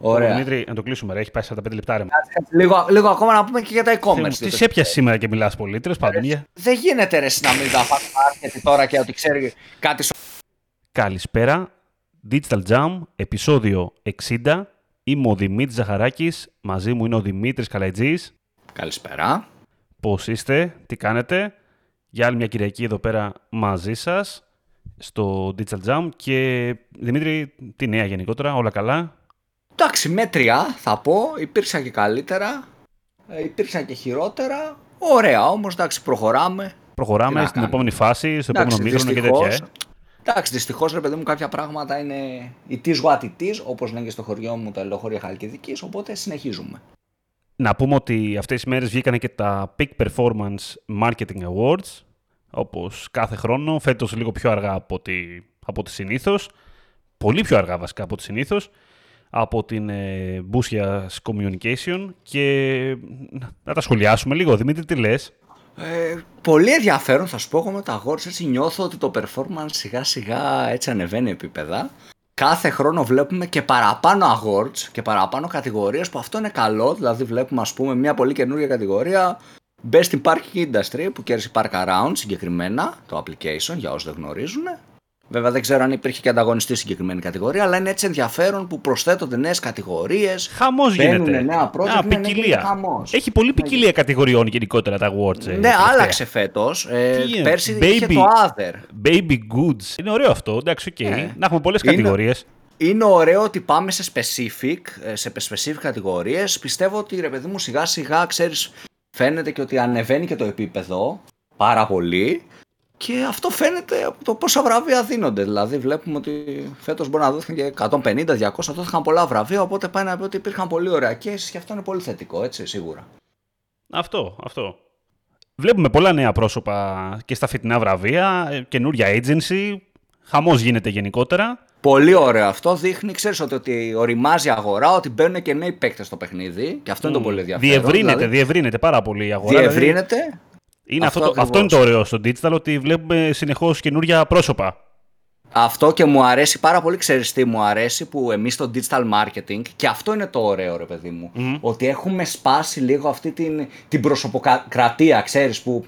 Ωραία. Δημήτρη, να το κλείσουμε. Ρε. Έχει πάει 45 λεπτά. Ρε. Λίγο, λίγο ακόμα να πούμε και για τα e-commerce. Τι σε έπιασε σήμερα και μιλάς πολύ. Τέλος πάντων. για- Δεν γίνεται ρε εσύ να μην τα φας market τώρα και ότι ξέρει κάτι σο... Καλησπέρα. Digital Jam, επεισόδιο 60. Είμαι ο Δημήτρης Ζαχαράκης. Μαζί μου είναι ο Δημήτρης Καλαϊτζής. Καλησπέρα. Πώς είστε, τι κάνετε; Για άλλη μια Κυριακή εδώ πέρα μαζί σας στο Digital Jam. Και Δημήτρη, τι νέα γενικότερα, όλα καλά; Εντάξει, μέτρια θα πω. Υπήρξαν και καλύτερα. ε, Υπήρξαν και χειρότερα. Ωραία, όμως εντάξει, προχωράμε. Προχωράμε Τι να στην κάνουμε. επόμενη φάση, στο Εντάξει, επόμενο μήχρονο και τέτοια. δυστυχώς- Ε. Εντάξει, δυστυχώς ρε παιδί μου, κάποια πράγματα είναι it is what it is, όπως λένε και στο χωριό μου τα λεωφορεία Χαλκιδικής. Οπότε συνεχίζουμε. Να πούμε ότι αυτές τις μέρες βγήκαν και τα Peak Performance Marketing Awards, όπως κάθε χρόνο, φέτος λίγο πιο αργά από ό,τι, από ό,τι συνήθως, πολύ πιο αργά βασικά από ό,τι συνήθως, από την ε, Busias Communication και να τα σχολιάσουμε λίγο. Δημήτρη, τι λες; Ε, πολύ ενδιαφέρον θα σου πω εγώ με τα awards έτσι νιώθω ότι το performance σιγά σιγά έτσι ανεβαίνει επίπεδα. Κάθε χρόνο βλέπουμε και παραπάνω awards και παραπάνω κατηγορίες που αυτό είναι καλό. Δηλαδή βλέπουμε ας πούμε μια πολύ καινούργια κατηγορία Best in Parking Industry που κέρδισε Park Around συγκεκριμένα το application για όσους δεν γνωρίζουν Βέβαια δεν ξέρω αν υπήρχε και ανταγωνισμός στη συγκεκριμένη κατηγορία, αλλά είναι έτσι ενδιαφέρον που προσθέτονται νέες κατηγορίες. Χαμός Μπαίνουνε γίνεται. νέα project, Α, ναι, ναι, ποικιλία. γίνεται χαμός. Έχει πολύ ποικιλία κατηγοριών γενικότερα τα awards. ε, Ναι, τελευταία. άλλαξε φέτος. Ε, Τι γίνεται, πέρσι baby. είχε το Other. Baby goods. Είναι ωραίο αυτό, εντάξει, οκ. Ναι. Να έχουμε πολλές Είναι- κατηγορίες. Είναι ωραίο ότι πάμε σε specific, ε, σε specific κατηγορίες. Πιστεύω ότι ρε παιδί μου σιγά σιγά ξέρεις φαίνεται και ότι ανεβαίνει και το επίπεδο πάρα πολύ και αυτό φαίνεται από το πόσα βραβεία δίνονται. Δηλαδή βλέπουμε ότι φέτος μπορεί να δόθηκαν και 150-200, δόθηκαν πολλά βραβεία οπότε πάει να πει ότι υπήρχαν πολύ ωραία cases και αυτό είναι πολύ θετικό έτσι σίγουρα. Αυτό, αυτό. Βλέπουμε πολλά νέα πρόσωπα και στα φετινά βραβεία, ε, καινούρια agency, χαμός γίνεται γενικότερα. Πολύ ωραίο αυτό. Δείχνει, ξέρεις ότι, ότι οριμάζει η αγορά, ότι μπαίνουν και νέοι παίκτες στο παιχνίδι. Και αυτό είναι το πολύ ενδιαφέρον. Διευρύνεται, δηλαδή, διευρύνεται πάρα πολύ η αγορά. δηλαδή διευρύνεται. Είναι αυτό, Αυτό το, αυτό είναι ακριβώς. το ωραίο στο digital, ότι βλέπουμε συνεχώς καινούρια πρόσωπα. Αυτό και μου αρέσει πάρα πολύ, ξέρεις τι μου αρέσει που εμείς στο digital marketing και αυτό είναι το ωραίο ρε παιδί μου, ότι έχουμε σπάσει λίγο αυτή την, την προσωποκρατία, ξέρεις που...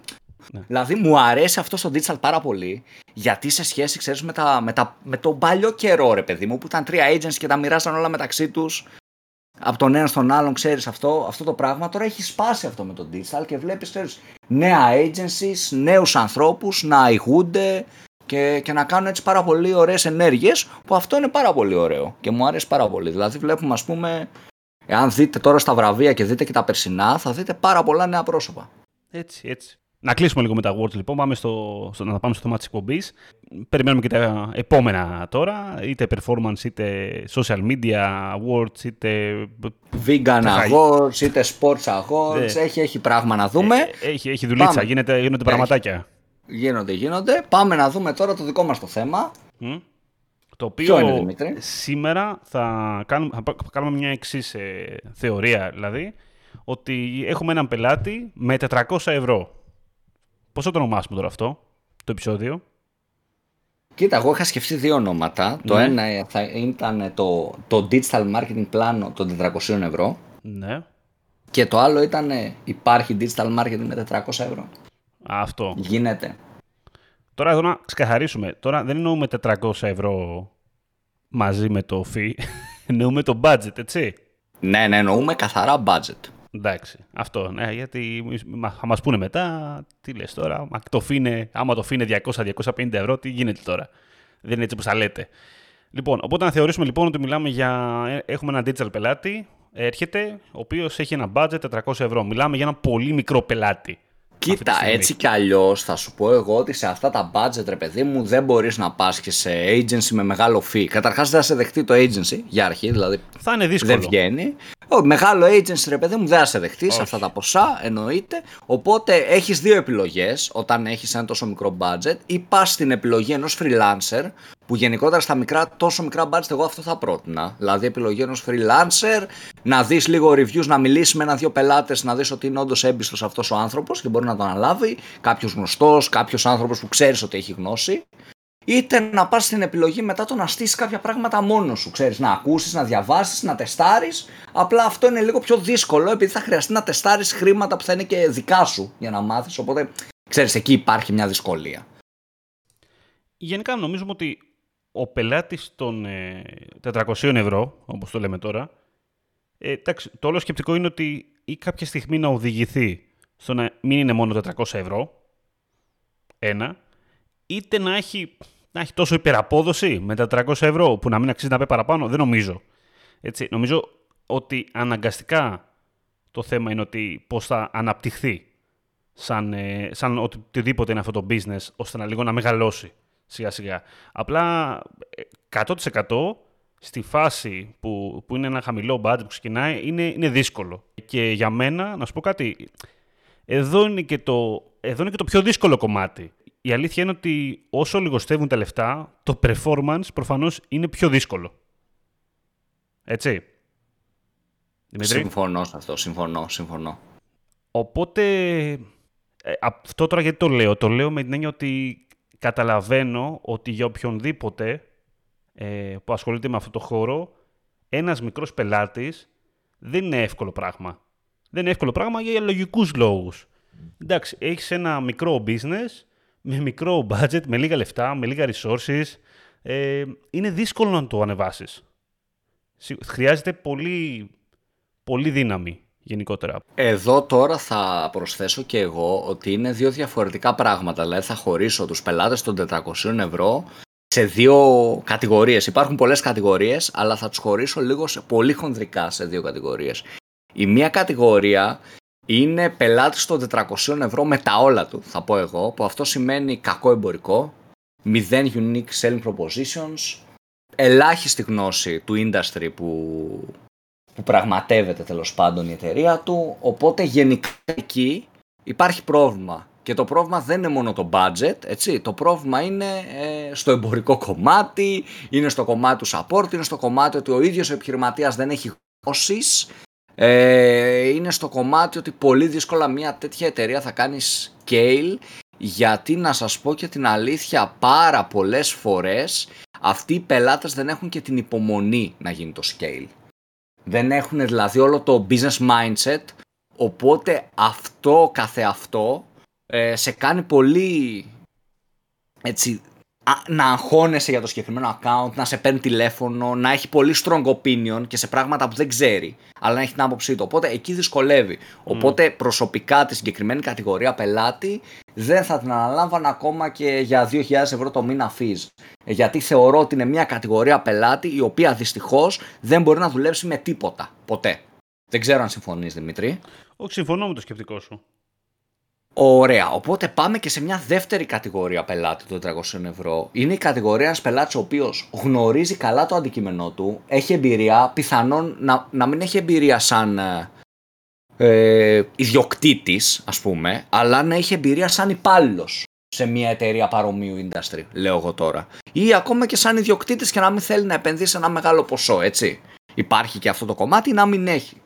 Δηλαδή μου αρέσει αυτό στο digital πάρα πολύ γιατί σε σχέση ξέρεις με, τα, με, τα, με τον παλιό καιρό ρε παιδί μου που ήταν τρία agencies και τα μοιράσαν όλα μεταξύ τους από τον ένα στον άλλον ξέρεις αυτό, αυτό το πράγμα τώρα έχεις σπάσει αυτό με το digital και βλέπεις ξέρεις νέα agencies, νέους ανθρώπους να ηγούνται και, και να κάνουν έτσι πάρα πολύ ωραίες ενέργειες που αυτό είναι πάρα πολύ ωραίο και μου αρέσει πάρα πολύ. Δηλαδή βλέπουμε ας πούμε, εάν δείτε τώρα στα βραβεία και δείτε και τα περσινά θα δείτε πάρα πολλά νέα πρόσωπα. Έτσι, έτσι. Να κλείσουμε λίγο με τα awards λοιπόν, πάμε στο, στο, να πάμε στο θέμα της εκπομπής. Περιμένουμε και τα επόμενα τώρα, είτε performance, είτε social media awards, είτε... Vegan Χαϊ. awards, είτε sports awards, Ναι. έχει, έχει πράγμα να δούμε. Ε, Έχει, έχει δουλίτσα, Πάμε. γίνεται, γίνονται πραγματάκια. Γίνονται, γίνονται. Πάμε να δούμε τώρα το δικό μας το θέμα. Μμ. Το Ποιο οποίο είναι, Δημήτρη; σήμερα θα κάνουμε, θα πα- κάνουμε μια εξής θεωρία, δηλαδή, ότι έχουμε έναν πελάτη με 400 ευρώ. Πώς θα το ονομάσουμε τώρα αυτό, το επεισόδιο; Κοίτα, εγώ είχα σκεφτεί δύο ονόματα. Το Ναι. ένα ε, θα ήταν το, το digital marketing πλάνο των 400 ευρώ Ναι, και το άλλο ήταν ε, υπάρχει digital marketing με 400 ευρώ. αυτό. Γίνεται. Τώρα εδώ να ξεκαθαρίσουμε. Τώρα δεν εννοούμε 400 ευρώ μαζί με το fee. εννοούμε το budget, έτσι. Ναι, ναι, εννοούμε καθαρά budget. Εντάξει, αυτό, ναι, γιατί μα- θα μας πούνε μετά, τι λες τώρα, μα το fee είναι, άμα το fee είναι 200-250 ευρώ, τι γίνεται τώρα. Δεν είναι έτσι όπως τα λέτε. Λοιπόν, οπότε να θεωρήσουμε λοιπόν ότι μιλάμε για, ε, έχουμε ένα digital πελάτη, έρχεται, ο οποίος έχει ένα budget 400 ευρώ. Μιλάμε για ένα πολύ μικρό πελάτη. Αυτή τη Κοίτα, στιγμή. έτσι κι αλλιώς θα σου πω εγώ ότι σε αυτά τα budget, ρε παιδί μου, δεν μπορείς να πας και σε agency με μεγάλο fee. Καταρχάς δεν θα σε δεχτεί το agency για αρχή, δηλαδή Θα είναι δύσκολο. δεν βγαίνει. Ο, μεγάλο agency, ρε παιδί μου, δεν θα σε δεχτεί σε αυτά τα ποσά, εννοείται. Οπότε έχεις δύο επιλογές όταν έχεις ένα τόσο μικρό budget. Ή πας στην επιλογή ενός freelancer, που γενικότερα στα μικρά, τόσο μικρά budget, εγώ αυτό θα πρότεινα. Δηλαδή, επιλογή ενός freelancer, να δεις λίγο reviews, να μιλήσεις με ένα-δύο πελάτες, να δεις ότι είναι όντως έμπιστος αυτός ο άνθρωπος και μπορεί να το αναλάβει. Κάποιος γνωστός, κάποιος άνθρωπος που ξέρεις ότι έχει γνώση. είτε να πας στην επιλογή μετά το να στήσεις κάποια πράγματα μόνος σου, ξέρεις, να ακούσεις, να διαβάσεις, να τεστάρεις, απλά αυτό είναι λίγο πιο δύσκολο επειδή θα χρειαστεί να τεστάρεις χρήματα που θα είναι και δικά σου για να μάθεις, οπότε ξέρεις εκεί υπάρχει μια δυσκολία. Γενικά νομίζουμε ότι ο πελάτης των 400 ε, ευρώ, όπως το λέμε τώρα, ε, εντάξει, το όλο σκεπτικό είναι ότι ή κάποια στιγμή να οδηγηθεί στο να μην είναι μόνο 400 ευρώ, ένα, είτε να έχει, να έχει τόσο υπεραπόδοση με τα 300 ευρώ που να μην αξίζει να πει παραπάνω, δεν νομίζω. Έτσι, νομίζω ότι αναγκαστικά το θέμα είναι ότι πώς θα αναπτυχθεί σαν, ε, σαν οτιδήποτε είναι αυτό το business, ώστε να λίγο να μεγαλώσει σιγά σιγά. Απλά 100% ε, στη φάση που, που είναι ένα χαμηλό budget που ξεκινάει είναι, είναι δύσκολο. Και για μένα, να σου πω κάτι, εδώ είναι και το, εδώ είναι και το πιο δύσκολο κομμάτι. Η αλήθεια είναι ότι όσο λιγοστεύουν τα λεφτά, το performance προφανώς είναι πιο δύσκολο. Έτσι. Δημήτρη; Συμφωνώ σε αυτό, συμφωνώ, συμφωνώ. Οπότε, ε, αυτό τώρα γιατί το λέω. Το λέω με την έννοια ότι καταλαβαίνω ότι για οποιονδήποτε ε, που ασχολείται με αυτό το χώρο, ένας μικρός πελάτης δεν είναι εύκολο πράγμα. Δεν είναι εύκολο πράγμα για λογικούς λόγους. Εντάξει, έχεις ένα μικρό business, με μικρό budget, με λίγα λεφτά, με λίγα resources. Ε, είναι δύσκολο να το ανεβάσεις. Χρειάζεται πολύ, πολύ δύναμη γενικότερα. Εδώ τώρα θα προσθέσω και εγώ ότι είναι δύο διαφορετικά πράγματα. Δηλαδή θα χωρίσω τους πελάτες των 400 ευρώ σε δύο κατηγορίες. Υπάρχουν πολλές κατηγορίες, αλλά θα τους χωρίσω λίγο σε, πολύ χονδρικά σε δύο κατηγορίες. Η μία κατηγορία είναι πελάτης των 400 ευρώ με τα όλα του, θα πω εγώ, που αυτό σημαίνει κακό εμπορικό, μηδέν unique selling propositions, ελάχιστη γνώση του industry που, που πραγματεύεται τέλος πάντων η εταιρεία του, οπότε γενικά εκεί υπάρχει πρόβλημα. Και το πρόβλημα δεν είναι μόνο το budget, έτσι. Το πρόβλημα είναι ε, στο εμπορικό κομμάτι, είναι στο κομμάτι του support, είναι στο κομμάτι ότι ο ίδιος ο επιχειρηματίας δεν έχει γνώσεις, ε, είναι στο κομμάτι ότι πολύ δύσκολα μια τέτοια εταιρεία θα κάνει scale, γιατί να σας πω και την αλήθεια πάρα πολλές φορές αυτοί οι πελάτες δεν έχουν και την υπομονή να γίνει το scale. Δεν έχουν δηλαδή όλο το business mindset, οπότε αυτό καθεαυτό ε, σε κάνει πολύ έτσι, να αγχώνεσαι για το συγκεκριμένο account, να σε παίρνει τηλέφωνο, να έχει πολύ strong opinion και σε πράγματα που δεν ξέρει, αλλά να έχει την άποψή του. Οπότε εκεί δυσκολεύει. Οπότε προσωπικά τη συγκεκριμένη κατηγορία πελάτη δεν θα την αναλάμβανα ακόμα και για 2.000 ευρώ το μήνα fees. Γιατί θεωρώ ότι είναι μια κατηγορία πελάτη η οποία δυστυχώς δεν μπορεί να δουλέψει με τίποτα. Ποτέ. Δεν ξέρω αν συμφωνείς Δημήτρη. Όχι, συμφωνώ με το σκεπτικό σου. Ωραία. Οπότε πάμε και σε μια δεύτερη κατηγορία πελάτη των 400 ευρώ. Είναι η κατηγορία ένας πελάτης ο οποίος γνωρίζει καλά το αντικείμενό του, έχει εμπειρία, πιθανόν να, να μην έχει εμπειρία σαν ε, ε ιδιοκτήτης, ας πούμε, αλλά να έχει εμπειρία σαν υπάλληλος σε μια εταιρεία παρομοίου industry, λέω εγώ τώρα. Ή ακόμα και σαν ιδιοκτήτης και να μην θέλει να επενδύσει ένα μεγάλο ποσό, έτσι. Υπάρχει και αυτό το κομμάτι, να μην έχει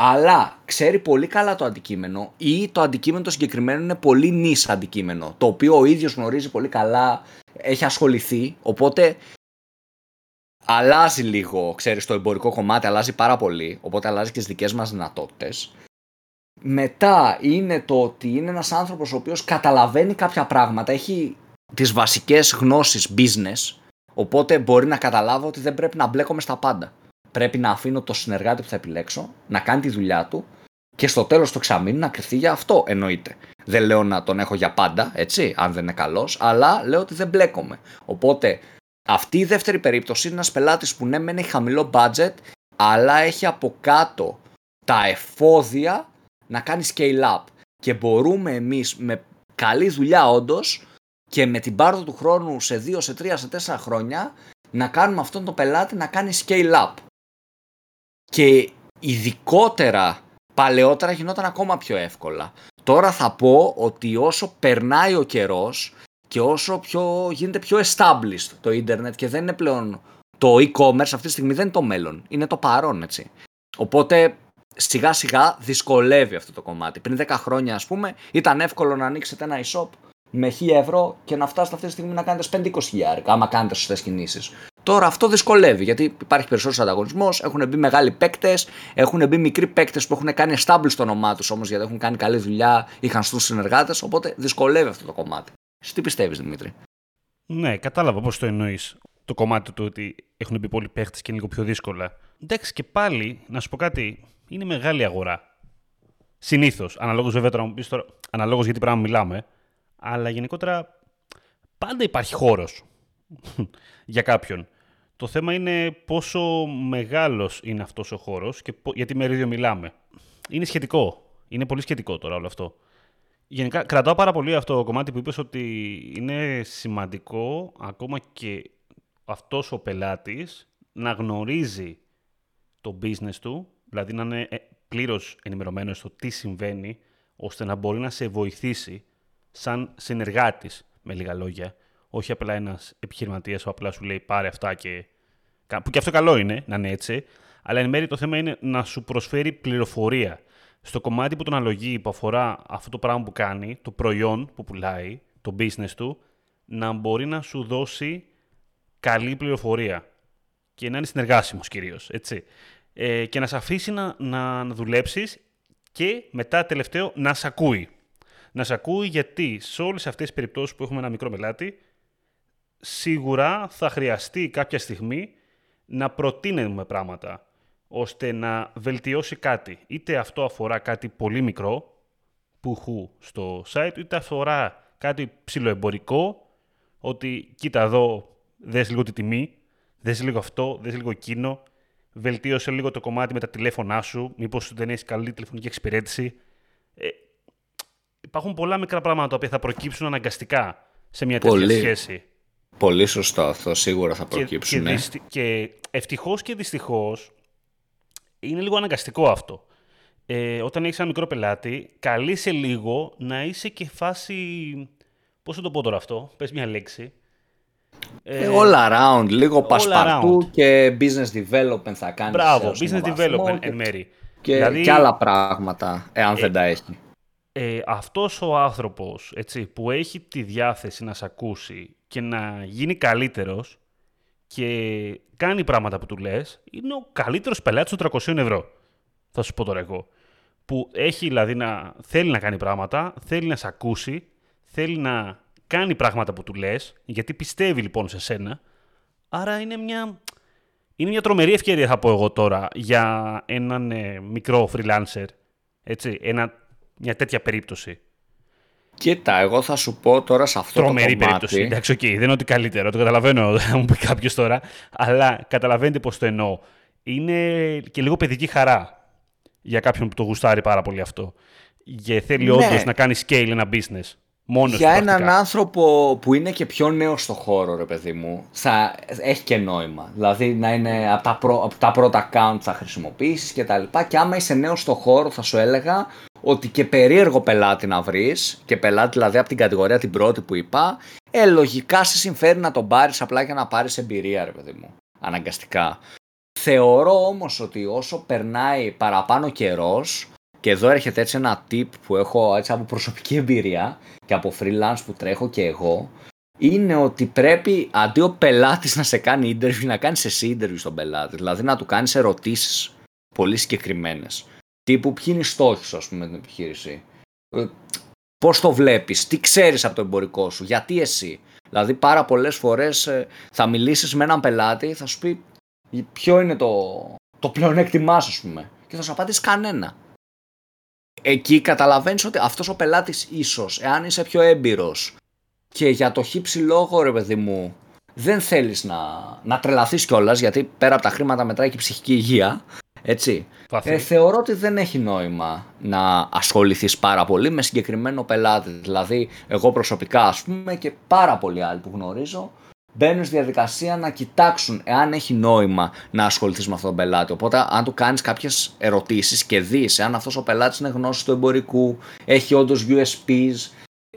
αλλά ξέρει πολύ καλά το αντικείμενο ή το αντικείμενο το συγκεκριμένο είναι πολύ νης αντικείμενο, το οποίο ο ίδιος γνωρίζει πολύ καλά, έχει ασχοληθεί, οπότε αλλάζει λίγο, ξέρεις, το εμπορικό κομμάτι, αλλάζει πάρα πολύ, οπότε αλλάζει και τις δικές μας δυνατότητες. Μετά είναι το ότι είναι ένας άνθρωπος ο οποίος καταλαβαίνει κάποια πράγματα, έχει τις βασικές γνώσεις business, οπότε μπορεί να καταλάβω ότι δεν πρέπει να μπλέκομαι στα πάντα πρέπει να αφήνω το συνεργάτη που θα επιλέξω να κάνει τη δουλειά του και στο τέλος του εξαμήνου να κρυφτεί για αυτό. Εννοείται. Δεν λέω να τον έχω για πάντα, έτσι, αν δεν είναι καλός, αλλά λέω ότι δεν μπλέκομαι. Οπότε αυτή η δεύτερη περίπτωση είναι ένας πελάτης που ναι, μεν έχει χαμηλό budget, αλλά έχει από κάτω τα εφόδια να κάνει scale up. Και μπορούμε εμείς με καλή δουλειά όντως και με την πάρδο του χρόνου σε 2, σε 3, σε 4 χρόνια να κάνουμε αυτόν τον πελάτη να κάνει scale up. Και ειδικότερα παλαιότερα γινόταν ακόμα πιο εύκολα. Τώρα θα πω ότι όσο περνάει ο καιρός και όσο πιο, γίνεται πιο established το ίντερνετ και δεν είναι πλέον το e-commerce αυτή τη στιγμή δεν είναι το μέλλον, είναι το παρόν έτσι. Οπότε σιγά σιγά δυσκολεύει αυτό το κομμάτι. Πριν 10 χρόνια ας πούμε ήταν εύκολο να ανοίξετε ένα e-shop με 1000 ευρώ και να φτάσετε αυτή τη στιγμή να κάνετε 5-20 χιλιάρικα, άμα κάνετε σωστές κινήσεις. Τώρα αυτό δυσκολεύει γιατί υπάρχει περισσότερος ανταγωνισμός, έχουν μπει μεγάλοι παίκτες, έχουν μπει μικροί παίκτες που έχουν κάνει stable στο όνομά τους όμως γιατί έχουν κάνει καλή δουλειά, είχαν στους συνεργάτες. Οπότε δυσκολεύει αυτό το κομμάτι. Εσύ τι πιστεύεις, Δημήτρη; Ναι, κατάλαβα πώς το εννοείς. Το κομμάτι του ότι έχουν μπει πολλοί παίκτες και είναι λίγο πιο δύσκολα. Εντάξει, και πάλι, να σου πω κάτι, είναι μεγάλη αγορά. Συνήθως. Αναλόγως βέβαια τώρα μου πεις τώρα, αναλόγως γιατί πράγμα μιλάμε. Αλλά γενικότερα πάντα υπάρχει χώρος για κάποιον. Το θέμα είναι πόσο μεγάλος είναι αυτός ο χώρος και για τι μερίδιο μιλάμε. Είναι σχετικό. Είναι πολύ σχετικό τώρα όλο αυτό. Γενικά, κρατάω πάρα πολύ αυτό το κομμάτι που είπες ότι είναι σημαντικό ακόμα και αυτός ο πελάτης να γνωρίζει το business του, δηλαδή να είναι ε, πλήρως ενημερωμένος στο τι συμβαίνει, ώστε να μπορεί να σε βοηθήσει σαν συνεργάτης, με λίγα λόγια, όχι απλά ένας επιχειρηματίας που απλάς σου λέει πάρε αυτά και. που και αυτό καλό είναι να είναι έτσι. Αλλά εν μέρει το θέμα είναι να σου προσφέρει πληροφορία. Στο κομμάτι που τον αλογεί, που αφορά αυτό το πράγμα που κάνει, το προϊόν που πουλάει, το business του, να μπορεί να σου δώσει καλή πληροφορία. Και να είναι συνεργάσιμος κυρίως. Ε, και να σε αφήσει να, να, να δουλέψεις και μετά τελευταίο να σε ακούει. Να σε ακούει γιατί σε όλες αυτές τις περιπτώσεις που έχουμε ένα μικρό πελάτη, σίγουρα θα χρειαστεί κάποια στιγμή να προτείνουμε πράγματα ώστε να βελτιώσει κάτι. Είτε αυτό αφορά κάτι πολύ μικρό που έχω στο site, είτε αφορά κάτι ψηλοεμπορικό, ότι κοίτα εδώ, δες λίγο τη τιμή, δες λίγο αυτό, δες λίγο εκείνο, βελτίωσε λίγο το κομμάτι με τα τηλέφωνά σου, μήπως δεν έχεις καλή τηλεφωνική εξυπηρέτηση. Ε, υπάρχουν πολλά μικρά πράγματα που θα προκύψουν αναγκαστικά σε μια τέτοια σχέση. Πολύ σωστό αυτό, σίγουρα θα προκύψουν. Και, και, και ευτυχώς και δυστυχώς είναι λίγο αναγκαστικό αυτό. Ε, όταν έχεις ένα μικρό πελάτη, καλείσαι λίγο να είσαι και φάση. Πώς θα το πω τώρα αυτό, πες μια λέξη. Ε, ε, all around, λίγο πασπαρτού και business development θα κάνεις. Μπράβο, business development εν μέρη. Και, δηλαδή, και άλλα πράγματα, εάν ε, δεν τα έχει. Ε, αυτός ο άνθρωπος έτσι, που έχει τη διάθεση να σε ακούσει και να γίνει καλύτερος και κάνει πράγματα που του λες, είναι ο καλύτερος πελάτης των 300 ευρώ. Θα σου πω τώρα εγώ. Που έχει δηλαδή να θέλει να κάνει πράγματα, θέλει να σε ακούσει, θέλει να κάνει πράγματα που του λες, γιατί πιστεύει λοιπόν σε σένα. Άρα είναι μια, είναι μια τρομερή ευκαιρία θα πω εγώ τώρα για έναν ε, μικρό freelancer. Έτσι, ένα, μια τέτοια περίπτωση. Κοίτα, εγώ θα σου πω τώρα σε αυτό Τρομερή το κομμάτι... περίπτωση. Εντάξει, okay, δεν είναι ότι καλύτερο, το καταλαβαίνω, θα μου πει κάποιος τώρα. Αλλά καταλαβαίνετε πώ το εννοώ. Είναι και λίγο παιδική χαρά για κάποιον που το γουστάρει πάρα πολύ αυτό. Και θέλει ναι. όντως να κάνει scale ένα business. Μόνος για έναν άνθρωπο που είναι και πιο νέο στο χώρο, ρε παιδί μου, θα έχει και νόημα. Δηλαδή να είναι από τα, προ, τα πρώτα account θα χρησιμοποιήσεις και τα λοιπά. Και άμα είσαι νέος στο χώρο, θα σου έλεγα ότι και περίεργο πελάτη να βρεις, και πελάτη δηλαδή από την κατηγορία την πρώτη που είπα, ε, λογικά σε συμφέρει να τον πάρεις απλά για να πάρεις εμπειρία, ρε παιδί μου. Αναγκαστικά. Θεωρώ όμως ότι όσο περνάει παραπάνω καιρός, και εδώ έρχεται έτσι ένα tip που έχω έτσι από προσωπική εμπειρία και από freelance που τρέχω και εγώ, είναι ότι πρέπει αντί ο πελάτης να σε κάνει interview, να κάνεις εσύ interview στον πελάτη. Δηλαδή να του κάνεις ερωτήσεις πολύ συγκεκριμένες. Τύπου ποιοι είναι οι στόχοι σου, ας πούμε, την επιχείρηση; Ε, πώς το βλέπεις, τι ξέρεις από το εμπορικό σου, γιατί εσύ; Δηλαδή πάρα πολλές φορές ε, θα μιλήσεις με έναν πελάτη, θα σου πει ποιο είναι το, το πλεονέκτημά σου, ας πούμε; Και θα σου απαντήσει κανένα. Εκεί καταλαβαίνεις ότι αυτός ο πελάτης ίσως, εάν είσαι πιο έμπειρος και για το χύψη λόγο ρε παιδί μου, δεν θέλεις να, να τρελαθείς κιόλας, γιατί πέρα από τα χρήματα μετράει και η ψυχική υγεία, έτσι. Ε, θεωρώ ότι δεν έχει νόημα να ασχοληθείς πάρα πολύ με συγκεκριμένο πελάτη. Δηλαδή, εγώ προσωπικά, ας πούμε, και πάρα πολλοί άλλοι που γνωρίζω, μπαίνουν στη διαδικασία να κοιτάξουν εάν έχει νόημα να ασχοληθείς με αυτόν τον πελάτη. Οπότε, αν του κάνεις κάποιες ερωτήσεις και δεις εάν αυτός ο πελάτης είναι γνώσης του εμπορικού, έχει όντως USPs,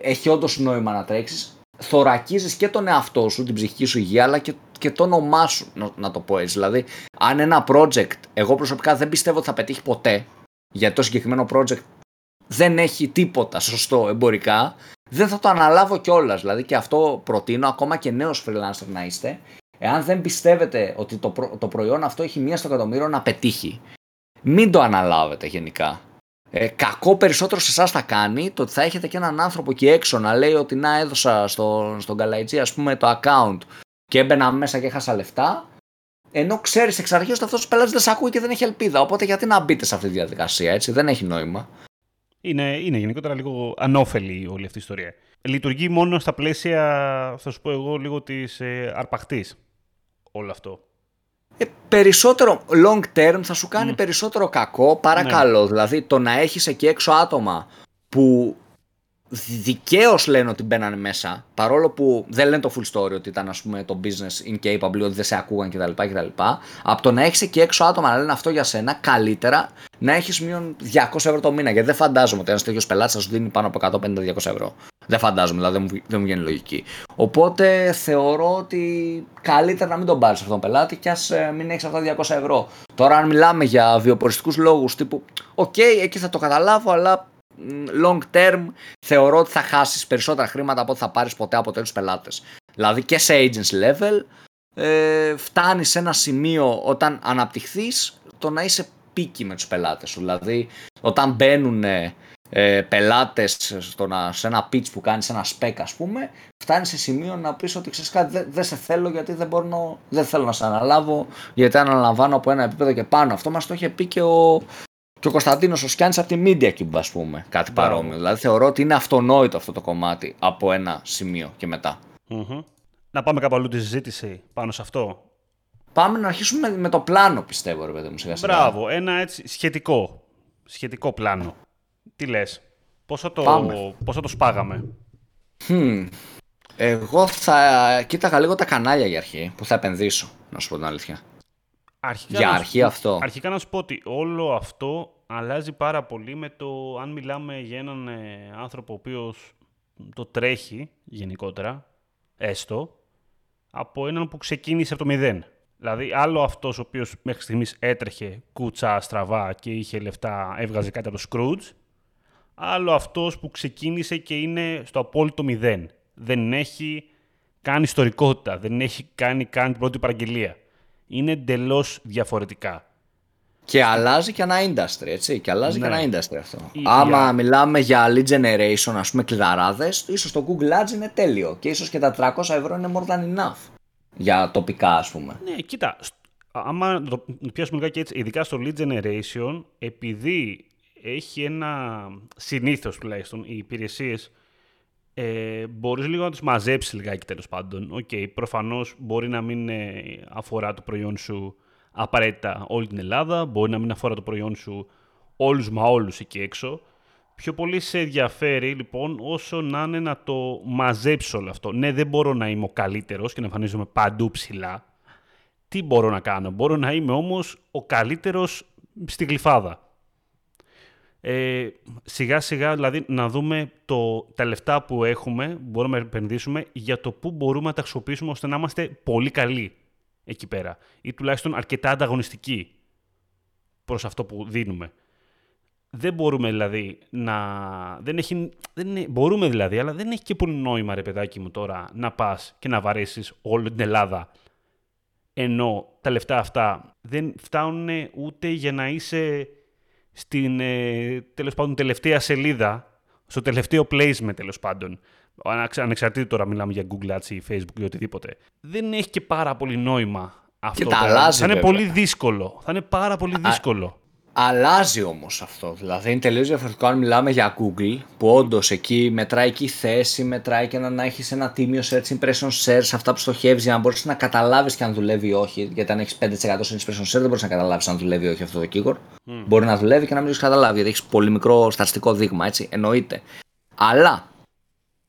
έχει όντως νόημα να τρέξεις, θωρακίζεις και τον εαυτό σου, την ψυχική σου υγεία, αλλά και, και το όνομά σου, να, να το πω έτσι. Δηλαδή, αν ένα project, εγώ προσωπικά δεν πιστεύω ότι θα πετύχει ποτέ, γιατί το συγκεκριμένο project δεν έχει τίποτα σωστό εμπορικά, δεν θα το αναλάβω κιόλας. Δηλαδή και αυτό προτείνω ακόμα και νέος freelancer να είστε. Εάν δεν πιστεύετε ότι το, το προϊόν αυτό έχει μία στο εκατομμύριο να πετύχει, μην το αναλάβετε γενικά. Ε, κακό περισσότερο σε εσάς θα κάνει το ότι θα έχετε και έναν άνθρωπο εκεί έξω να λέει ότι να έδωσα στο, στον Καλαϊτζή ας πούμε το account και έμπαινα μέσα και έχασα λεφτά ενώ ξέρεις εξ αρχής ότι αυτό ο πελάτης δεν σε ακούει και δεν έχει ελπίδα. Οπότε γιατί να μπείτε σε αυτή τη διαδικασία, έτσι, δεν έχει νόημα. Είναι, είναι γενικότερα λίγο ανώφελη όλη αυτή η ιστορία. Λειτουργεί μόνο στα πλαίσια, θα σου πω εγώ, λίγο της ε, αρπαχτής όλο αυτό. Ε, περισσότερο long term θα σου κάνει περισσότερο κακό παρά ναι. καλό. Δηλαδή το να έχεις εκεί έξω άτομα που δικαίως λένε ότι μπαίνανε μέσα, παρόλο που δεν λένε το full story ότι ήταν ας πούμε το business incapable, ότι δεν σε ακούγαν κτλ. κτλ. Από το να έχεις εκεί έξω άτομα να λένε αυτό για σένα, καλύτερα να έχεις μείον 200 ευρώ το μήνα. Γιατί δεν φαντάζομαι ότι ένας τέτοιος πελάτης θα σου δίνει πάνω από 150-200 ευρώ. Δεν φαντάζομαι, δηλαδή δεν μου, δεν μου βγαίνει λογική. Οπότε θεωρώ ότι καλύτερα να μην τον πάρεις αυτόν τον πελάτη και ας ε, μην έχεις αυτά 200 ευρώ. Τώρα, αν μιλάμε για βιοποριστικούς λόγους τύπου, OK, okay, εκεί θα το καταλάβω, αλλά long term θεωρώ ότι θα χάσεις περισσότερα χρήματα από ό,τι θα πάρεις ποτέ από τέτοιους πελάτες. Δηλαδή και σε agency level ε, φτάνεις σε ένα σημείο όταν αναπτυχθείς το να είσαι picky με τους πελάτες σου. Δηλαδή όταν μπαίνουν ε, πελάτες στο να, σε ένα pitch που κάνεις ένα spec ας πούμε φτάνεις σε σημείο να πεις ότι ξέρεις κάτι δεν, σε θέλω γιατί δεν, μπορώ, δεν θέλω να σε αναλάβω γιατί αν αναλαμβάνω από ένα επίπεδο και πάνω αυτό μας το είχε πει και ο, και ο Κωνσταντίνος ο Σκιάννη από τη Media Cube, ας πούμε. Κάτι παρόμοιο. Δηλαδή θεωρώ ότι είναι αυτονόητο αυτό το κομμάτι από ένα σημείο και μετα Να πάμε κάπου αλλού τη συζήτηση πάνω σε αυτό. Πάμε να αρχίσουμε με το πλάνο, πιστεύω, ρε παιδί μου, σιγά σιγά. Μπράβο, ένα έτσι σχετικό, σχετικό πλάνο. Τι λες, πώ θα, το, πώς θα το σπάγαμε; Hm. Εγώ θα κοίταγα λίγο τα κανάλια για αρχή που θα επενδύσω, να σου πω την αλήθεια. Αρχικά για αρχή αυτό. Αρχικά να σου πω ότι όλο αυτό αλλάζει πάρα πολύ με το αν μιλάμε για έναν ε, άνθρωπο ο οποίος το τρέχει γενικότερα, έστω, από έναν που ξεκίνησε από το μηδέν. Δηλαδή, άλλο αυτός ο οποίος μέχρι στιγμής έτρεχε κούτσα στραβά και είχε λεφτά, έβγαζε κάτι από το Scrooge, άλλο αυτός που ξεκίνησε και είναι στο απόλυτο μηδέν. Δεν έχει κάνει ιστορικότητα, δεν έχει κάνει καν την πρώτη παραγγελία είναι εντελώς διαφορετικά. Και αλλάζει και ένα industry, έτσι. Και αλλάζει ναι. και ένα industry αυτό. Η, Άμα μιλάμε για lead generation, ας πούμε, κλειδαράδες, ίσως το Google Ads είναι τέλειο. Και ίσως και τα 300 ευρώ είναι more than enough. Για τοπικά, ας πούμε. Ναι, κοίτα. Άμα το πιάσουμε λιγάκι έτσι, ειδικά στο lead generation, επειδή έχει ένα συνήθως τουλάχιστον οι υπηρεσίες ε, μπορείς λίγο να τους μαζέψεις λιγάκι τέλος πάντων. OK, okay, προφανώς μπορεί να μην ε, αφορά το προϊόν σου απαραίτητα όλη την Ελλάδα, μπορεί να μην αφορά το προϊόν σου όλους μα όλους εκεί έξω. Πιο πολύ σε ενδιαφέρει λοιπόν όσο να είναι να το μαζέψει όλο αυτό. Ναι, δεν μπορώ να είμαι ο καλύτερος και να εμφανίζομαι παντού ψηλά. Τι μπορώ να κάνω; Μπορώ να είμαι όμως ο καλύτερος στη γλυφάδα ε, σιγά σιγά δηλαδή να δούμε το, τα λεφτά που έχουμε, μπορούμε να επενδύσουμε για το πού μπορούμε να τα χρησιμοποιήσουμε ώστε να είμαστε πολύ καλοί εκεί πέρα ή τουλάχιστον αρκετά ανταγωνιστικοί προς αυτό που δίνουμε. Δεν μπορούμε δηλαδή να... Δεν έχει... δεν είναι... Μπορούμε δηλαδή, αλλά δεν έχει και πολύ νόημα ρε παιδάκι μου τώρα να πας και να βαρέσεις όλη την Ελλάδα ενώ τα λεφτά αυτά δεν φτάνουν ούτε για να είσαι στην ε, τέλος πάντων τελευταία σελίδα, στο τελευταίο placement τέλος πάντων, ανεξαρτήτως τώρα μιλάμε για Google Ads ή Facebook ή οτιδήποτε, δεν έχει και πάρα πολύ νόημα αυτό. Και τα αλλάζει, θα είναι πολύ δύσκολο. Θα είναι πάρα πολύ δύσκολο. Αλλάζει όμως αυτό. Δηλαδή είναι τελείως διαφορετικό αν μιλάμε για Google, που όντως εκεί μετράει και η θέση, μετράει και να έχεις ένα τίμιο search impression share σε αυτά που στοχεύεις για να μπορείς να καταλάβεις και αν δουλεύει ή όχι. Γιατί αν έχεις 5% search impression share δεν μπορείς να καταλάβεις αν δουλεύει ή όχι αυτό το keyword. Mm. Μπορεί να δουλεύει και να μην το καταλάβει γιατί έχεις πολύ μικρό στατιστικό δείγμα, έτσι. Εννοείται. Αλλά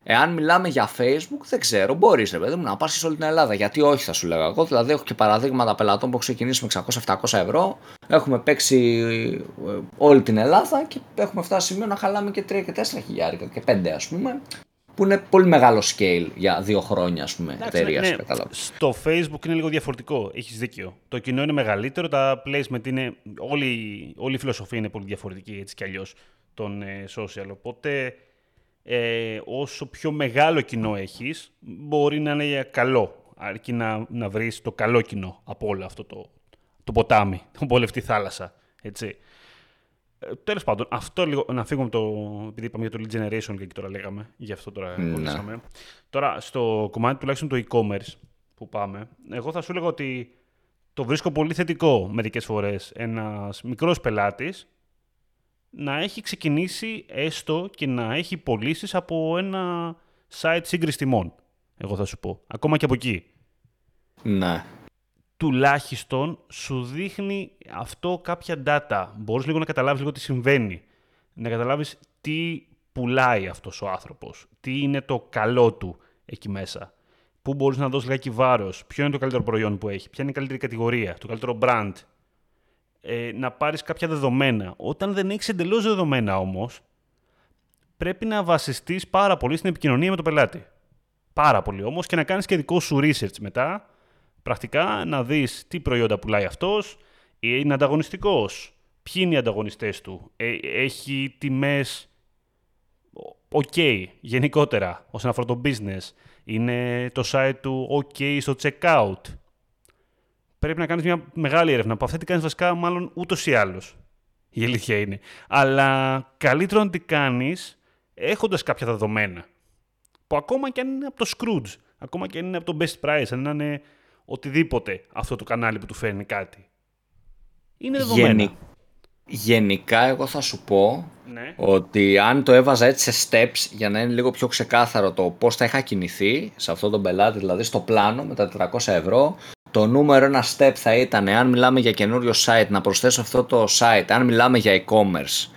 Εάν μιλάμε για Facebook, δεν ξέρω, μπορείς ρε παιδί μου να πας σε όλη την Ελλάδα. Γιατί όχι, θα σου λέγα εγώ. Δηλαδή, έχω και παραδείγματα πελατών που έχουν ξεκινήσει με 600-700 ευρώ. Έχουμε παίξει ε, όλη την Ελλάδα και έχουμε φτάσει σημείο να χαλάμε και 3 και 4 χιλιάρικα και 5 ας πούμε. Που είναι πολύ μεγάλο scale για δύο χρόνια, ας πούμε, εταιρείας. Ναι, στο Facebook είναι λίγο διαφορετικό. Έχεις δίκιο. Το κοινό είναι μεγαλύτερο, τα placement είναι. Όλη, όλη η φιλοσοφία είναι πολύ διαφορετική έτσι κι αλλιώς των ε, social. Οπότε ε, όσο πιο μεγάλο κοινό έχεις, μπορεί να είναι καλό. Αρκεί να, να βρεις το καλό κοινό από όλο αυτό το, το ποτάμι, το πολευτή θάλασσα. Έτσι. Ε, Τέλος πάντων, αυτό λίγο. Να φύγουμε το. Επειδή είπαμε για το lead generation και εκεί τώρα λέγαμε. Γι' αυτό τώρα Ναι. Τώρα, στο κομμάτι τουλάχιστον το e-commerce που πάμε, εγώ θα σου λέγω ότι το βρίσκω πολύ θετικό μερικές φορές ένας μικρός πελάτης να έχει ξεκινήσει έστω και να έχει πωλήσεις από ένα site σύγκριση τιμών. Εγώ θα σου πω. Ακόμα και από εκεί. Ναι. Τουλάχιστον σου δείχνει αυτό κάποια data. Μπορείς λίγο να καταλάβεις λίγο τι συμβαίνει. Να καταλάβεις τι πουλάει αυτός ο άνθρωπος. Τι είναι το καλό του εκεί μέσα. Πού μπορείς να δώσεις λιγάκι βάρος. Ποιο είναι το καλύτερο προϊόν που έχει. Ποια είναι η καλύτερη κατηγορία. Το καλύτερο brand. Ε, να πάρεις κάποια δεδομένα. Όταν δεν έχεις εντελώς δεδομένα όμως, πρέπει να βασιστείς πάρα πολύ στην επικοινωνία με τον πελάτη. Πάρα πολύ όμως και να κάνεις και δικό σου research μετά, πρακτικά να δεις τι προϊόντα πουλάει αυτός, είναι ανταγωνιστικός, ποιοι είναι οι ανταγωνιστές του, ε, έχει τιμές ok γενικότερα όσον αφορά το business, είναι το site του ok στο checkout. Πρέπει να κάνεις μια μεγάλη έρευνα, από αυτή την κάνεις βασικά μάλλον ούτως ή άλλως. Η αλήθεια είναι. Αλλά καλύτερο να την κάνεις έχοντας κάποια δεδομένα. Που ακόμα και αν είναι από το Scrooge, ακόμα και αν είναι από το Best Price, αν είναι οτιδήποτε αυτό το κανάλι που του φέρνει κάτι. Είναι δεδομένα. Γενι... Γενικά, εγώ θα σου πω Ναι. ότι αν το έβαζα έτσι σε steps για να είναι λίγο πιο ξεκάθαρο το πώς θα είχα κινηθεί σε αυτό τον πελάτη, δηλαδή στο πλάνο με τα 400 ευρώ, το νούμερο ένα step θα ήταν, αν μιλάμε για καινούριο site, να προσθέσω αυτό το site, αν μιλάμε για e-commerce,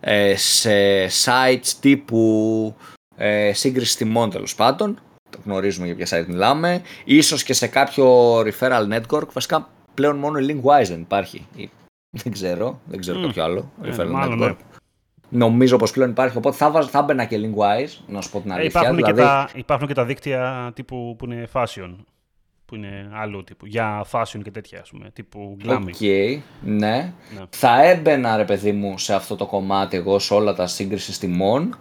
ε, σε sites τύπου ε, σύγκριση τιμών τέλος πάντων, το γνωρίζουμε για ποια site μιλάμε, ίσως και σε κάποιο referral network, βασικά πλέον μόνο η Linkwise δεν υπάρχει. Ή- Δεν ξέρω, δεν ξέρω Μμ. κάποιο άλλο Ε, referral μάλλον, network. ναι. Νομίζω πως πλέον υπάρχει, οπότε θα, βάζ, θα 'μπαινα και Linkwise, να σου πω την Ε, αλήθεια. υπάρχουν, δηλαδή, και τα, υπάρχουν και τα δίκτυα τύπου που είναι fashion. Που είναι άλλου τύπου. Για fashion και τέτοια, ας πούμε. Τύπου Glami. OK, ναι. Ναι. Θα έμπαινα, ρε παιδί μου, σε αυτό το κομμάτι εγώ, σε όλα τα σύγκριση τιμών.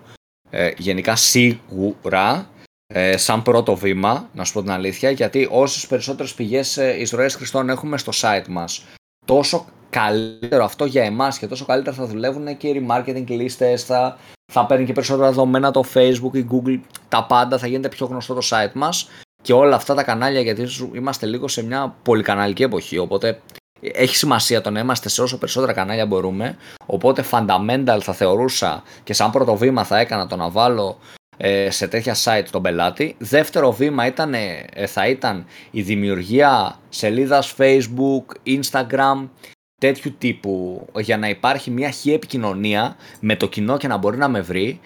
Ε, γενικά σίγουρα, ε, σαν πρώτο βήμα, να σου πω την αλήθεια, γιατί όσες περισσότερες πηγές ε, εισρωές χρηστών έχουμε στο site μας, τόσο καλύτερο αυτό για εμάς και τόσο καλύτερα θα δουλεύουν και οι remarketing λίστες, θα, θα παίρνει και περισσότερα δεδομένα το Facebook, η Google, τα πάντα, θα γίνεται πιο γνωστό το site μας και όλα αυτά τα κανάλια γιατί είμαστε λίγο σε μια πολυκαναλική εποχή, οπότε έχει σημασία το να είμαστε σε όσο περισσότερα κανάλια μπορούμε. Οπότε fundamental θα θεωρούσα και σαν πρώτο βήμα θα έκανα το να βάλω ε, σε τέτοια site τον πελάτη. Δεύτερο βήμα ήταν, ε, θα ήταν η δημιουργία σελίδας Facebook, Instagram, τέτοιου τύπου για να υπάρχει μια χή επικοινωνία με το κοινό και να μπορεί να με βρει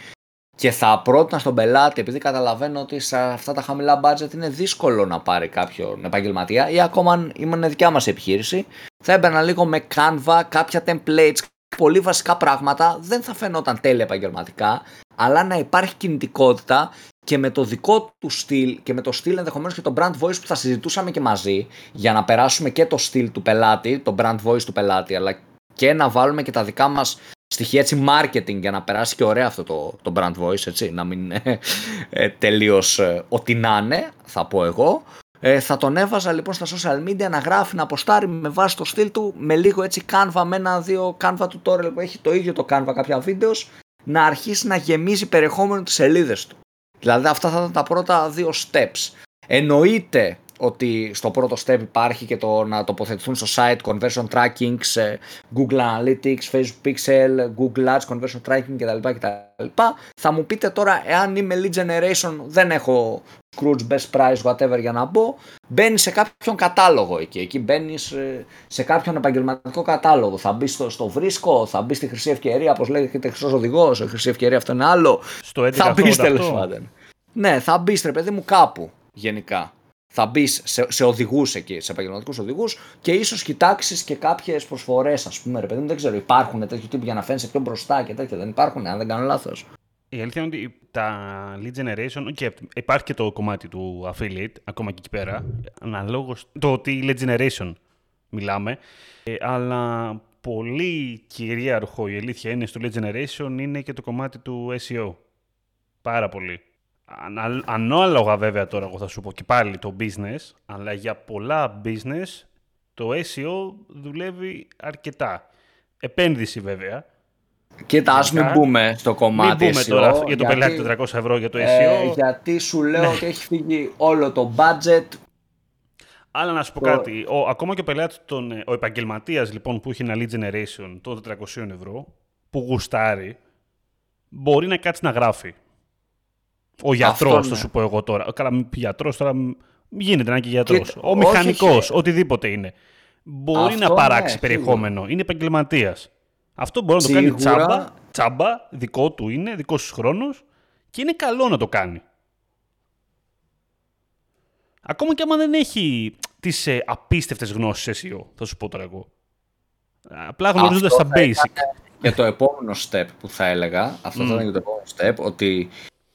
και θα πρότεινα στον πελάτη, επειδή καταλαβαίνω ότι σε αυτά τα χαμηλά budget είναι δύσκολο να πάρει κάποιον επαγγελματία ή ακόμα αν ήμουν δικιά μας επιχείρηση, θα έμπαινα λίγο με Canva, κάποια templates, πολύ βασικά πράγματα, δεν θα φαινόταν τέλεια επαγγελματικά, αλλά να υπάρχει κινητικότητα και με το δικό του στυλ και με το στυλ ενδεχομένως και το brand voice που θα συζητούσαμε και μαζί για να περάσουμε και το στυλ του πελάτη, το brand voice του πελάτη, αλλά και να βάλουμε και τα δικά μας στοιχεία έτσι marketing για να περάσει και ωραία αυτό το, το brand voice, έτσι, να μην είναι ε, τελείως ε, ό,τι να είναι, θα πω εγώ. Ε, θα τον έβαζα λοιπόν στα social media να γράφει, να αποστάρει με βάση το στυλ του με λίγο έτσι Canva με ένα-δύο Canva tutorial που έχει το ίδιο το Canva κάποια βίντεος να αρχίσει να γεμίζει περιεχόμενο τις σελίδες του. Δηλαδή αυτά θα ήταν τα πρώτα δύο steps. Εννοείται ότι στο πρώτο step υπάρχει και το να τοποθετηθούν στο site conversion tracking, σε Google Analytics, Facebook Pixel, Google Ads, conversion tracking κτλ. κτλ. Θα μου πείτε τώρα, εάν είμαι lead generation, δεν έχω Scrooge, Best Price, whatever για να μπω, μπαίνει σε κάποιον κατάλογο εκεί. Εκεί μπαίνεις σε κάποιον επαγγελματικό κατάλογο. Θα μπεις στο, στο βρίσκο, θα μπεις στη χρυσή ευκαιρία, όπως λέγεται χρυσός οδηγός. Η χρυσή ευκαιρία αυτό είναι άλλο. Στο 11 θα μπεις 88. τέλος πάντων. Ναι, θα μπεις ρε παιδί μου κάπου γενικά. Θα μπεις σε, σε οδηγούς εκεί, σε επαγγελματικούς οδηγούς και ίσως κοιτάξεις και κάποιες προσφορές, ας πούμε, ρε παιδί μου. Δεν ξέρω, υπάρχουν τέτοιου τύπου για να φαίνεσαι πιο μπροστά και τέτοια. Δεν υπάρχουν, αν δεν κάνω λάθος. Η αλήθεια είναι ότι τα lead generation, okay, υπάρχει και το κομμάτι του affiliate, ακόμα και εκεί πέρα, αναλόγως το ότι lead generation μιλάμε, ε, αλλά πολύ κυρίαρχο η αλήθεια είναι στο lead generation είναι και το κομμάτι του SEO. Πάρα πολύ. Αν, ανάλογα βέβαια τώρα εγώ θα σου πω και πάλι το business, αλλά για πολλά business το SEO δουλεύει αρκετά. Επένδυση βέβαια. Κοίτα, ας μην μπούμε στο κομμάτι Μην μπούμε SEO, τώρα για το πελάτη 400 ευρώ για το SEO. Ε, γιατί σου λέω ότι έχει φύγει όλο το budget. Αλλά να σου πω κάτι. Ο, ακόμα και ο πελάτης, ο επαγγελματίας λοιπόν που έχει ένα lead generation των 400 ευρώ, που γουστάρει, μπορεί να κάτσει να γράφει. Ο γιατρός, θα ναι. σου πω εγώ τώρα. Καλά, γιατρός τώρα γίνεται να είναι και γιατρός. Ο μηχανικός, οτιδήποτε είναι. Μπορεί να παράξει ναι, περιεχόμενο. Είναι επαγγελματίας. Αυτό μπορεί να το κάνει τσάμπα, τσάμπα, δικό του είναι, δικό του χρόνος και είναι καλό να το κάνει. Ακόμα και άμα δεν έχει τις ε, απίστευτες γνώσεις SEO, θα σου πω τώρα εγώ. Απλά γνωρίζοντας τα basic. Και το επόμενο step που θα έλεγα, αυτό θα ήταν και το επόμενο step, ότι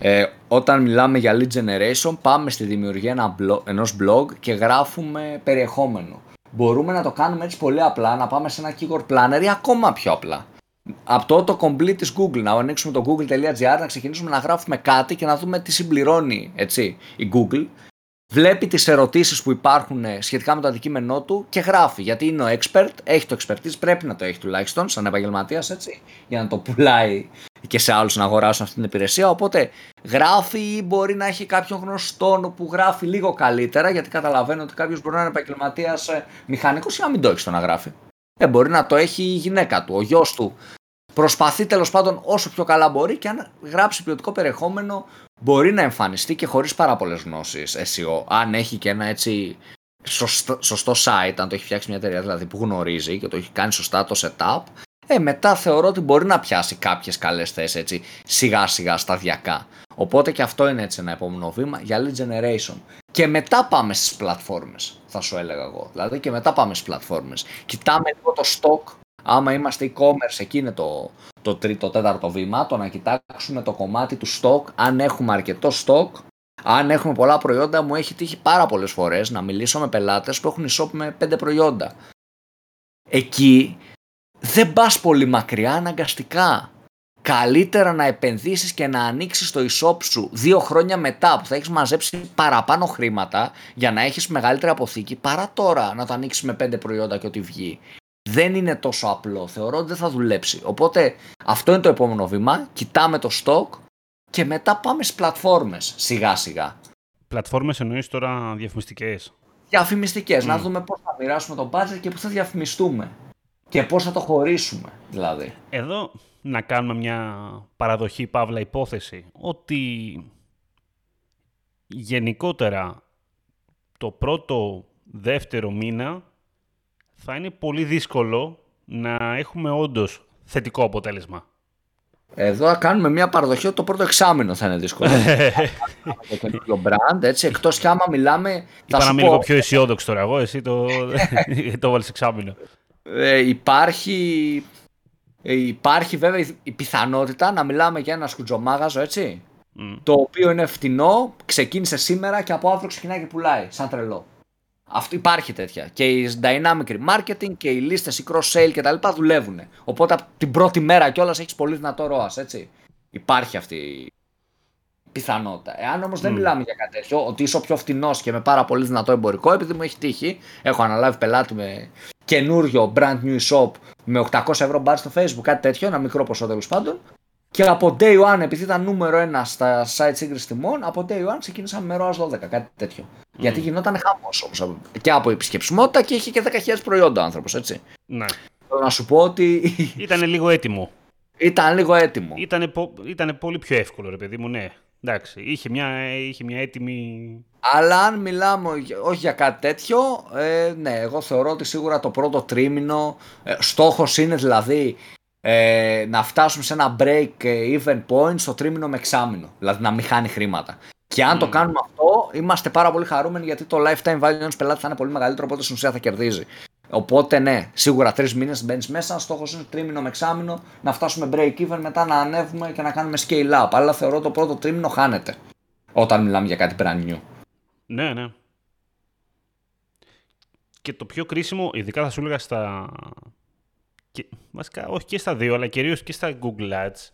ε, όταν μιλάμε για lead generation, πάμε στη δημιουργία ένα blog, ενός blog και γράφουμε περιεχόμενο. Μπορούμε να το κάνουμε έτσι πολύ απλά, να πάμε σε ένα keyword planner ή ακόμα πιο απλά. Από το το complete της Google, να ανοίξουμε το google.gr, να ξεκινήσουμε να γράφουμε κάτι και να δούμε τι συμπληρώνει έτσι, η Google βλέπει τις ερωτήσεις που υπάρχουν ε, σχετικά με το αντικείμενό του και γράφει. Γιατί είναι ο expert, έχει το expertise, πρέπει να το έχει τουλάχιστον σαν επαγγελματίας, έτσι, για να το πουλάει και σε άλλους να αγοράσουν αυτή την υπηρεσία. Οπότε γράφει ή μπορεί να έχει κάποιον γνωστό που γράφει λίγο καλύτερα, γιατί καταλαβαίνω ότι κάποιος μπορεί να είναι επαγγελματίας ε, μηχανικός ή να μην το έχει στο να γράφει. Ε, μπορεί να το έχει η γυναίκα του, ο γιος του. Προσπαθεί τέλος πάντων όσο πιο καλά μπορεί και αν γράψει ποιοτικό περιεχόμενο μπορεί να εμφανιστεί και χωρίς πάρα πολλές γνώσεις SEO. Αν έχει και ένα έτσι σωστό, σωστό site, αν το έχει φτιάξει μια εταιρεία δηλαδή που γνωρίζει και το έχει κάνει σωστά το setup, ε, μετά θεωρώ ότι μπορεί να πιάσει κάποιες καλές θέσεις έτσι σιγά σιγά σταδιακά. Οπότε και αυτό είναι έτσι ένα επόμενο βήμα για lead generation. Και μετά πάμε στις πλατφόρμες, θα σου έλεγα εγώ. Δηλαδή και μετά πάμε στις πλατφόρμες. Κοιτάμε λίγο το stock άμα είμαστε e-commerce, εκεί είναι το, το τρίτο, τέταρτο βήμα, το να κοιτάξουμε το κομμάτι του stock, αν έχουμε αρκετό stock, αν έχουμε πολλά προϊόντα, μου έχει τύχει πάρα πολλές φορές να μιλήσω με πελάτες που έχουν e-shop με πέντε προϊόντα. Εκεί δεν πας πολύ μακριά αναγκαστικά. Καλύτερα να επενδύσεις και να ανοίξεις το e-shop σου δύο χρόνια μετά που θα έχεις μαζέψει παραπάνω χρήματα για να έχεις μεγαλύτερη αποθήκη παρά τώρα να το ανοίξεις με πέντε προϊόντα και ό,τι βγει δεν είναι τόσο απλό. Θεωρώ ότι δεν θα δουλέψει. Οπότε αυτό είναι το επόμενο βήμα. Κοιτάμε το stock και μετά πάμε στις πλατφόρμες σιγά σιγά. Πλατφόρμες εννοείς τώρα διαφημιστικές; Διαφημιστικές. Να δούμε πώς θα μοιράσουμε το budget και πώς θα διαφημιστούμε. Και πώς θα το χωρίσουμε δηλαδή. Εδώ να κάνουμε μια παραδοχή παύλα υπόθεση ότι γενικότερα το πρώτο δεύτερο μήνα θα είναι πολύ δύσκολο να έχουμε όντως θετικό αποτέλεσμα. Εδώ θα κάνουμε μια παραδοχή ότι το πρώτο εξάμεινο θα είναι δύσκολο. το καινούριο brand, έτσι, εκτός κι άμα μιλάμε... Είπα να είμαι λίγο πιο αισιόδοξο τώρα εγώ, εσύ το, το βάλεις εξάμεινο. Ε, υπάρχει, ε, υπάρχει βέβαια η πιθανότητα να μιλάμε για ένα σκουτζομάγαζο, έτσι, το οποίο είναι φτηνό, ξεκίνησε σήμερα και από αύριο ξεκινάει και πουλάει, σαν τρελό. Αυτό υπάρχει τέτοια. Και η dynamic remarketing και οι λίστες, οι cross-sale κτλ. δουλεύουν. Οπότε από την πρώτη μέρα κιόλας έχεις πολύ δυνατό ROAS, έτσι. Υπάρχει αυτή η πιθανότητα. Εάν όμως δεν μιλάμε για κάτι τέτοιο, ότι είσαι ο πιο φθηνό και με πάρα πολύ δυνατό εμπορικό, επειδή μου έχει τύχει, έχω αναλάβει πελάτη με καινούριο brand new shop με 800 ευρώ μπαρ στο facebook, κάτι τέτοιο, ένα μικρό ποσό τέλος πάντων. Και από day one, επειδή ήταν νούμερο ένα στα site σύγκριση τιμών, από day one ξεκίνησαμε με ROAS 12, κάτι τέτοιο. Γιατί γινόταν χαμός όμως. Και από επισκεψιμότητα και είχε και 10.000 προϊόντα ο άνθρωπος, έτσι. Ναι. Θέλω να σου πω ότι. Ήταν λίγο έτοιμο. Ήταν λίγο έτοιμο. Ήταν, πολύ πιο εύκολο, ρε παιδί μου, ναι. Εντάξει, είχε μια, είχε μια έτοιμη. Αλλά αν μιλάμε όχι για κάτι τέτοιο, ε, ναι, εγώ θεωρώ ότι σίγουρα το πρώτο τρίμηνο ε, στόχος είναι δηλαδή ε, να φτάσουμε σε ένα break ε, even point στο τρίμηνο με εξάμηνο. Δηλαδή να μην χάνει χρήματα. Και αν το κάνουμε αυτό, είμαστε πάρα πολύ χαρούμενοι γιατί το lifetime value ενός πελάτη θα είναι πολύ μεγαλύτερο, οπότε στην ουσία θα κερδίζει. Οπότε ναι, σίγουρα τρεις μήνες μπαίνεις μέσα. Στόχος είναι τρίμηνο με εξάμηνο να φτάσουμε break even, μετά να ανέβουμε και να κάνουμε scale up. Αλλά θεωρώ το πρώτο τρίμηνο χάνεται όταν μιλάμε για κάτι brand new. Ναι, ναι. Και το πιο κρίσιμο, ειδικά θα σου έλεγα στα. Και, βασικά, όχι και στα δύο, αλλά κυρίως και στα Google Ads,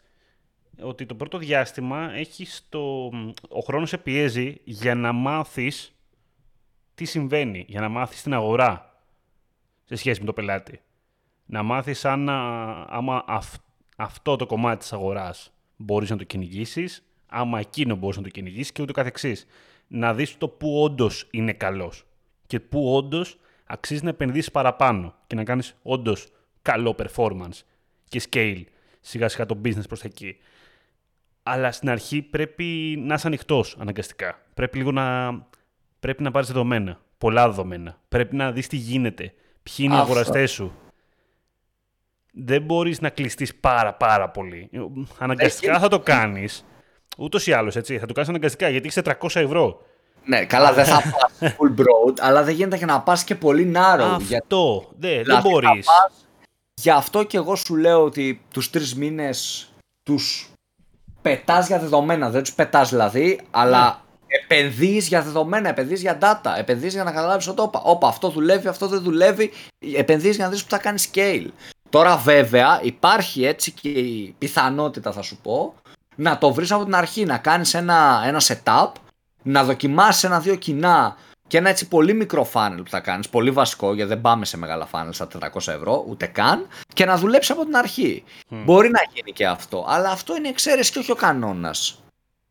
ότι το πρώτο διάστημα έχει στο... ο χρόνος σε πιέζει για να μάθεις τι συμβαίνει, για να μάθεις την αγορά σε σχέση με το πελάτη. Να μάθεις αν άμα αυτό το κομμάτι της αγοράς μπορείς να το κυνηγήσεις, άμα εκείνο μπορείς να το κυνηγήσεις και ούτω καθεξής. Να δεις το που όντως είναι καλός και που όντως αξίζει να επενδύσεις παραπάνω και να κάνεις όντως καλό performance και scale σιγά σιγά το business προς εκεί. Αλλά στην αρχή πρέπει να είσαι ανοιχτός αναγκαστικά. Πρέπει λίγο να, πρέπει να πάρεις δεδομένα, πολλά δεδομένα. Πρέπει να δεις τι γίνεται, ποιοι είναι οι αγοραστές σου. Δεν μπορείς να κλειστείς πάρα πάρα πολύ. Αναγκαστικά θα το κάνεις. Ούτως ή άλλως, έτσι. Θα το κάνεις αναγκαστικά γιατί έχεις 400 ευρώ. Ναι, καλά, δεν θα πας full broad, αλλά δεν γίνεται και να πας και πολύ narrow. Αυτό. Για... Ναι, δεν μπορείς. Γι' αυτό και εγώ σου λέω ότι τους τρεις μήνες τους πετάς για δεδομένα. Δεν τους πετάς δηλαδή, αλλά ναι. επενδύεις για δεδομένα, επενδύεις για data, επενδύεις για να καταλάβεις ότι όπα, όπα, αυτό δουλεύει, αυτό δεν δουλεύει. Επενδύεις για να δεις που θα κάνεις scale. Τώρα βέβαια υπάρχει έτσι και η πιθανότητα θα σου πω να το βρεις από την αρχή, να κάνεις ένα, ένα setup, να δοκιμάσεις ένα-δύο κοινά και ένα έτσι πολύ μικρό funnel που θα κάνεις, πολύ βασικό, γιατί δεν πάμε σε μεγάλα funnel στα 400 ευρώ, ούτε καν, και να δουλέψεις από την αρχή. Μπορεί να γίνει και αυτό, αλλά αυτό είναι εξαίρεση και όχι ο κανόνας.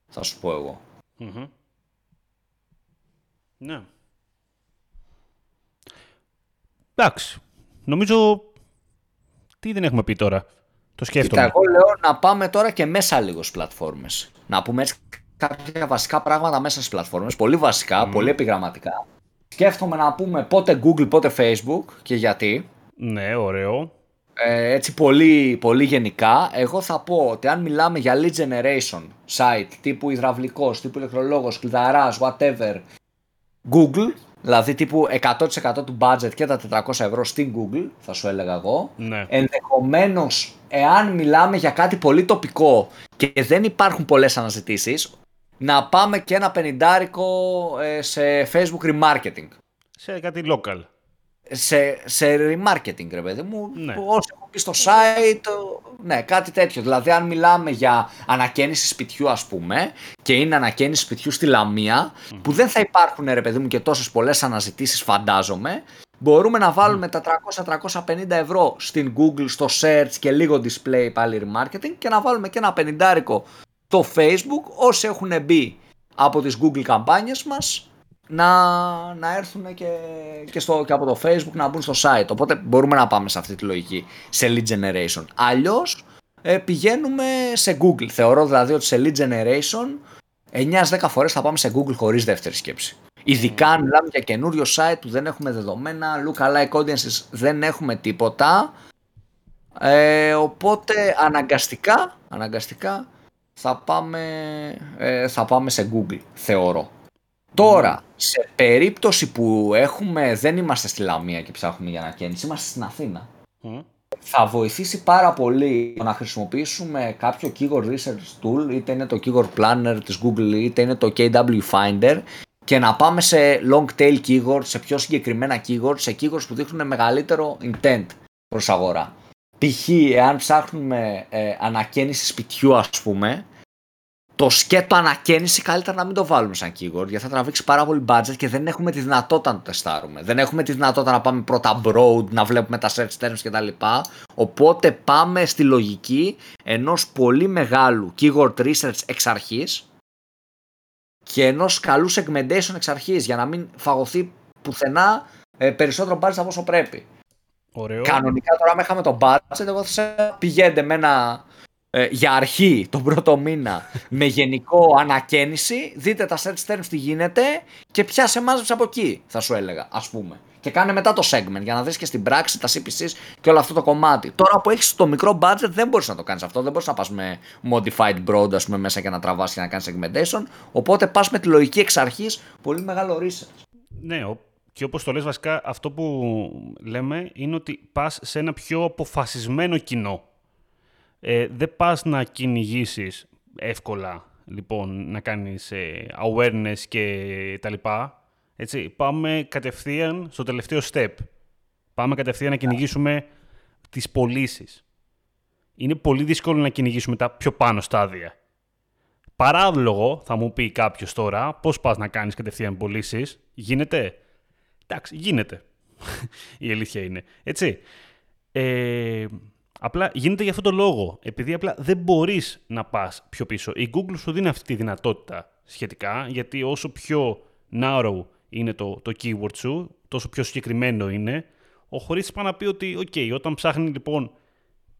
Θα σου πω εγώ. Ναι. Εντάξει. Νομίζω. Τι δεν έχουμε πει τώρα. Το σκέφτομαι. Κοίτα, εγώ λέω να πάμε τώρα και μέσα λίγος στι πλατφόρμες. Να πούμε έτσι κάποια βασικά πράγματα μέσα στις πλατφόρμες, πολύ βασικά, πολύ επιγραμματικά. Σκέφτομαι να πούμε πότε Google, πότε Facebook και γιατί. Ναι, ωραίο. Ε, έτσι πολύ, πολύ γενικά, εγώ θα πω ότι αν μιλάμε για lead generation site τύπου υδραυλικός, τύπου ηλεκτρολόγος, κλειδαράς, whatever, Google, δηλαδή τύπου 100% του budget και τα 400 ευρώ στην Google, θα σου έλεγα εγώ. Ναι. Ενδεχομένως, εάν μιλάμε για κάτι πολύ τοπικό και δεν υπάρχουν πολλές αναζητήσεις, να πάμε και ένα πενιντάρικο ε, σε Facebook remarketing. Σε κάτι local. Σε, σε remarketing, ρε παιδί μου. Ναι. Όσο έχω πει στο site, ναι, κάτι τέτοιο. Δηλαδή, αν μιλάμε για ανακαίνιση σπιτιού, ας πούμε, και είναι ανακαίνιση σπιτιού στη Λαμία, που δεν θα υπάρχουν, ρε παιδί μου, και τόσες πολλές αναζητήσεις, φαντάζομαι, μπορούμε να βάλουμε τα 300-350 ευρώ στην Google, στο search και λίγο display πάλι remarketing και να βάλουμε και ένα πενιντάρικο το Facebook όσοι έχουν μπει από τις Google καμπάνιες μας να, να έρθουν και, και, στο, και από το Facebook να μπουν στο site. Οπότε μπορούμε να πάμε σε αυτή τη λογική, σε lead generation. Αλλιώς ε, πηγαίνουμε σε Google. Θεωρώ δηλαδή ότι σε lead generation 9-10 φορές θα πάμε σε Google χωρίς δεύτερη σκέψη. Ειδικά αν μιλάμε για καινούριο site που δεν έχουμε δεδομένα, look-alike audiences δεν έχουμε τίποτα. Ε, οπότε αναγκαστικά, αναγκαστικά θα πάμε, ε, θα πάμε σε Google, θεωρώ. Τώρα, σε περίπτωση που έχουμε, δεν είμαστε στη Λαμία και ψάχνουμε για ανακαίνιση, είμαστε στην Αθήνα. Θα βοηθήσει πάρα πολύ να χρησιμοποιήσουμε κάποιο keyword research tool, είτε είναι το keyword planner της Google, είτε είναι το KW Finder και να πάμε σε long tail keywords, σε πιο συγκεκριμένα keywords, σε keywords που δείχνουν μεγαλύτερο intent προς αγορά. Π.χ. εάν ψάχνουμε ε, ανακαίνιση σπιτιού ας πούμε, το σκέτο ανακαίνιση καλύτερα να μην το βάλουμε σαν keyword γιατί θα τραβήξει πάρα πολύ budget και δεν έχουμε τη δυνατότητα να το τεστάρουμε. Δεν έχουμε τη δυνατότητα να πάμε πρώτα broad, να βλέπουμε τα search terms κτλ. Οπότε πάμε στη λογική ενός πολύ μεγάλου keyword research εξ αρχής και ενός καλού segmentation εξ αρχής για να μην φαγωθεί πουθενά ε, περισσότερο budget από όσο πρέπει. Ωραίο. Κανονικά τώρα, αν είχαμε το budget, εγώ θα πηγαίνετε με ένα ε, για αρχή τον πρώτο μήνα με γενικό ανακαίνιση, δείτε τα search terms τι γίνεται και πιάσε μάζεψε από εκεί, θα σου έλεγα, ας πούμε. Και κάνε μετά το segment για να δεις και στην πράξη τα CPCs και όλο αυτό το κομμάτι. Τώρα που έχεις το μικρό budget δεν μπορείς να το κάνεις αυτό, δεν μπορείς να πας με modified broad ας πούμε μέσα και να τραβάς και να κάνεις segmentation, οπότε πας με τη λογική εξ αρχής, πολύ μεγάλο research. Ναι, και όπως το λες βασικά αυτό που λέμε είναι ότι πας σε ένα πιο αποφασισμένο κοινό ε, δεν πας να κυνηγήσεις εύκολα, λοιπόν, να κάνεις ε, awareness και τα λοιπά. Έτσι, πάμε κατευθείαν στο τελευταίο step. Πάμε κατευθείαν να κυνηγήσουμε τις πωλήσεις. είναι πολύ δύσκολο να κυνηγήσουμε τα πιο πάνω στάδια. Παράλογο, θα μου πει κάποιος τώρα, πώς πας να κάνεις κατευθείαν πωλήσεις. Γίνεται; Εντάξει, γίνεται. Η αλήθεια είναι. Έτσι. Ε, απλά γίνεται για αυτόν τον λόγο. Επειδή απλά δεν μπορείς να πας πιο πίσω. Η Google σου δίνει αυτή τη δυνατότητα σχετικά, γιατί όσο πιο narrow είναι το, το keyword σου, τόσο πιο συγκεκριμένο είναι. Ο χωρίς πάει να πει ότι, OK, όταν ψάχνει λοιπόν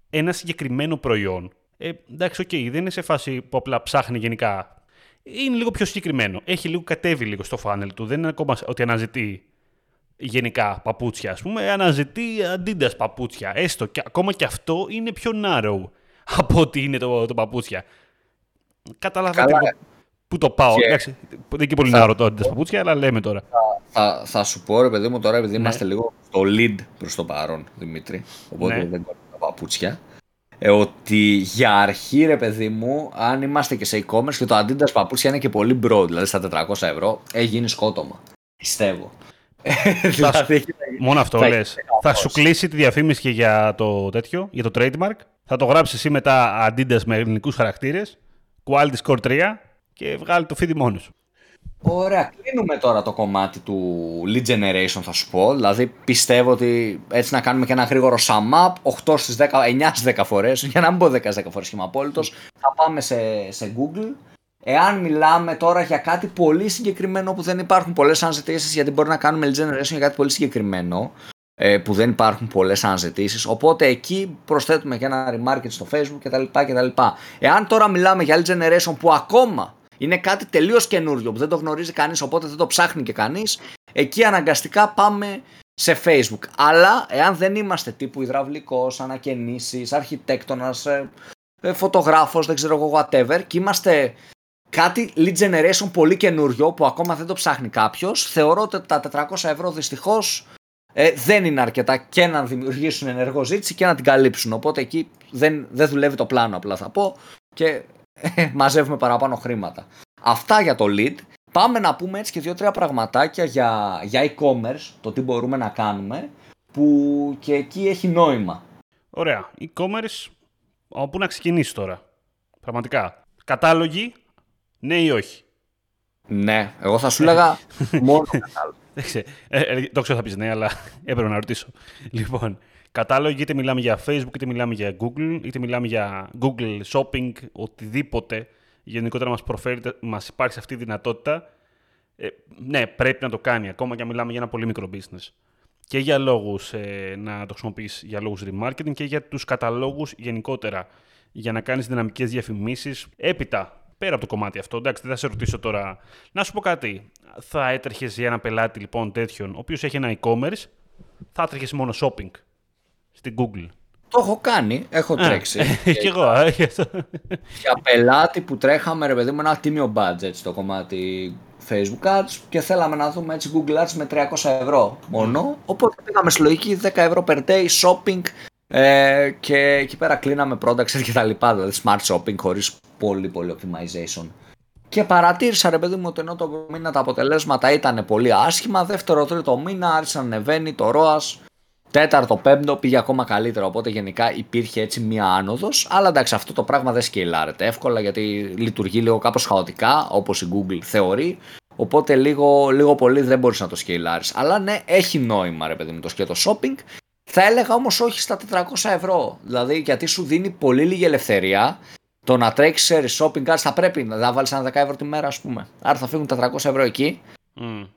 ένα συγκεκριμένο προϊόν, ε, εντάξει, OK, δεν είναι σε φάση που απλά ψάχνει γενικά. Είναι λίγο πιο συγκεκριμένο. Έχει λίγο κατέβει λίγο στο funnel του. Δεν είναι ακόμα ότι αναζητεί γενικά παπούτσια, ας πούμε. Αναζητεί αντίντα παπούτσια. Έστω και ακόμα και αυτό είναι πιο narrow από ότι είναι το, το παπούτσια. Καταλαβαίνετε πού το πάω. Και... Εντάξει, δεν είναι και πολύ θα... narrow το αντίντα παπούτσια, αλλά λέμε τώρα. Θα, θα, σου πω ρε παιδί μου τώρα, επειδή ναι. είμαστε λίγο στο lead προς το παρόν, Δημήτρη. Οπότε ναι. δεν κάνω τα παπούτσια ε, ότι για αρχή ρε παιδί μου, αν είμαστε και σε e-commerce και το Adidas παπούτσια είναι και πολύ broad, δηλαδή στα 400 ευρώ, έχει γίνει σκότωμα. Πιστεύω. Δηλαδή, μόνο αυτό λες. Θα σου κλείσει τη διαφήμιση και για το τέτοιο, για το trademark. Θα το γράψεις εσύ μετά Adidas με ελληνικούς χαρακτήρες, quality score 3 και βγάλει το feed μόνος σου. Ωραία, κλείνουμε τώρα το κομμάτι του lead generation θα σου πω. Δηλαδή πιστεύω ότι έτσι να κάνουμε και ένα γρήγορο sum up, 8 στις 10, 9 στις 10 φορές, για να μην πω 10 10 φορές είμαι απόλυτος, θα πάμε σε, σε Google. Εάν μιλάμε τώρα για κάτι πολύ συγκεκριμένο που δεν υπάρχουν πολλές αναζητήσεις, γιατί μπορεί να κάνουμε lead generation για κάτι πολύ συγκεκριμένο, ε, που δεν υπάρχουν πολλές αναζητήσεις. Οπότε εκεί προσθέτουμε και ένα remarket στο Facebook κτλ. κτλ. Εάν τώρα μιλάμε για lead generation που ακόμα είναι κάτι τελείως καινούριο που δεν το γνωρίζει κανείς, οπότε δεν το ψάχνει και κανείς. Εκεί αναγκαστικά πάμε σε Facebook. Αλλά εάν δεν είμαστε τύπου υδραυλικός, ανακαινήσεις, αρχιτέκτονας, ε, ε, φωτογράφος, δεν ξέρω εγώ, whatever, και είμαστε κάτι lead generation πολύ καινούριο που ακόμα δεν το ψάχνει κάποιος, θεωρώ ότι τα 400 ευρώ δυστυχώς ε, δεν είναι αρκετά και να δημιουργήσουν ενεργό ζήτηση και να την καλύψουν. Οπότε εκεί δεν, δεν δουλεύει το πλάνο, απλά θα πω. Και μαζεύουμε παραπάνω χρήματα. Αυτά για το lead. Πάμε να πούμε έτσι και δύο-τρία πραγματάκια για, για e-commerce, το τι μπορούμε να κάνουμε, που και εκεί έχει νόημα. Ωραία. E-commerce, από πού να ξεκινήσει τώρα; Πραγματικά. Κατάλογοι, ναι ή όχι; Ναι, εγώ θα σου έλεγα μόνο κατάλογοι. Ε, ε, το ξέρω θα πεις ναι, αλλά έπρεπε να ρωτήσω. Λοιπόν, κατάλογοι, είτε μιλάμε για Facebook, είτε μιλάμε για Google, είτε μιλάμε για Google Shopping, οτιδήποτε γενικότερα μας, προφέρει, μας υπάρχει αυτή η δυνατότητα, ε, ναι, πρέπει να το κάνει, ακόμα και αν μιλάμε για ένα πολύ μικρό business. Και για λόγους ε, να το χρησιμοποιείς για λόγους remarketing και για τους καταλόγους γενικότερα, για να κάνεις δυναμικές διαφημίσεις. Έπειτα, πέρα από το κομμάτι αυτό, εντάξει, δεν θα σε ρωτήσω τώρα. Να σου πω κάτι. Θα έτρεχες για ένα πελάτη λοιπόν τέτοιον, ο οποίος έχει ένα e-commerce, θα έτρεχες μόνο shopping στην Google. Το έχω κάνει, έχω τρέξει. Ε, και εγώ. Ε, για πελάτη που τρέχαμε, ρε παιδί μου, ένα τίμιο budget στο κομμάτι Facebook Ads και θέλαμε να δούμε έτσι Google Ads με 300 ευρώ μόνο. Οπότε πήγαμε στη λογική 10 ευρώ per day shopping ε, και εκεί πέρα κλείναμε products και τα λοιπά, δηλαδή smart shopping χωρίς πολύ πολύ optimization. Και παρατήρησα ρε παιδί μου ότι ενώ το μήνα τα αποτελέσματα ήταν πολύ άσχημα, δεύτερο τρίτο μήνα άρχισε να ανεβαίνει το ROAS Τέταρτο, πέμπτο πήγε ακόμα καλύτερα. Οπότε γενικά υπήρχε έτσι μία άνοδος. Αλλά εντάξει, αυτό το πράγμα δεν σκελάρεται εύκολα γιατί λειτουργεί λίγο κάπως χαοτικά όπως η Google θεωρεί. Οπότε λίγο, λίγο πολύ δεν μπορείς να το σκελάρεις. Αλλά ναι, έχει νόημα ρε παιδί μου το σκέτο shopping. Θα έλεγα όμως όχι στα 400 ευρώ. Δηλαδή γιατί σου δίνει πολύ λίγη ελευθερία. Το να τρέξει σε shopping cards θα πρέπει να βάλεις ένα 10 ευρώ τη μέρα, ας πούμε. Άρα θα φύγουν 400 ευρώ εκεί. Mm.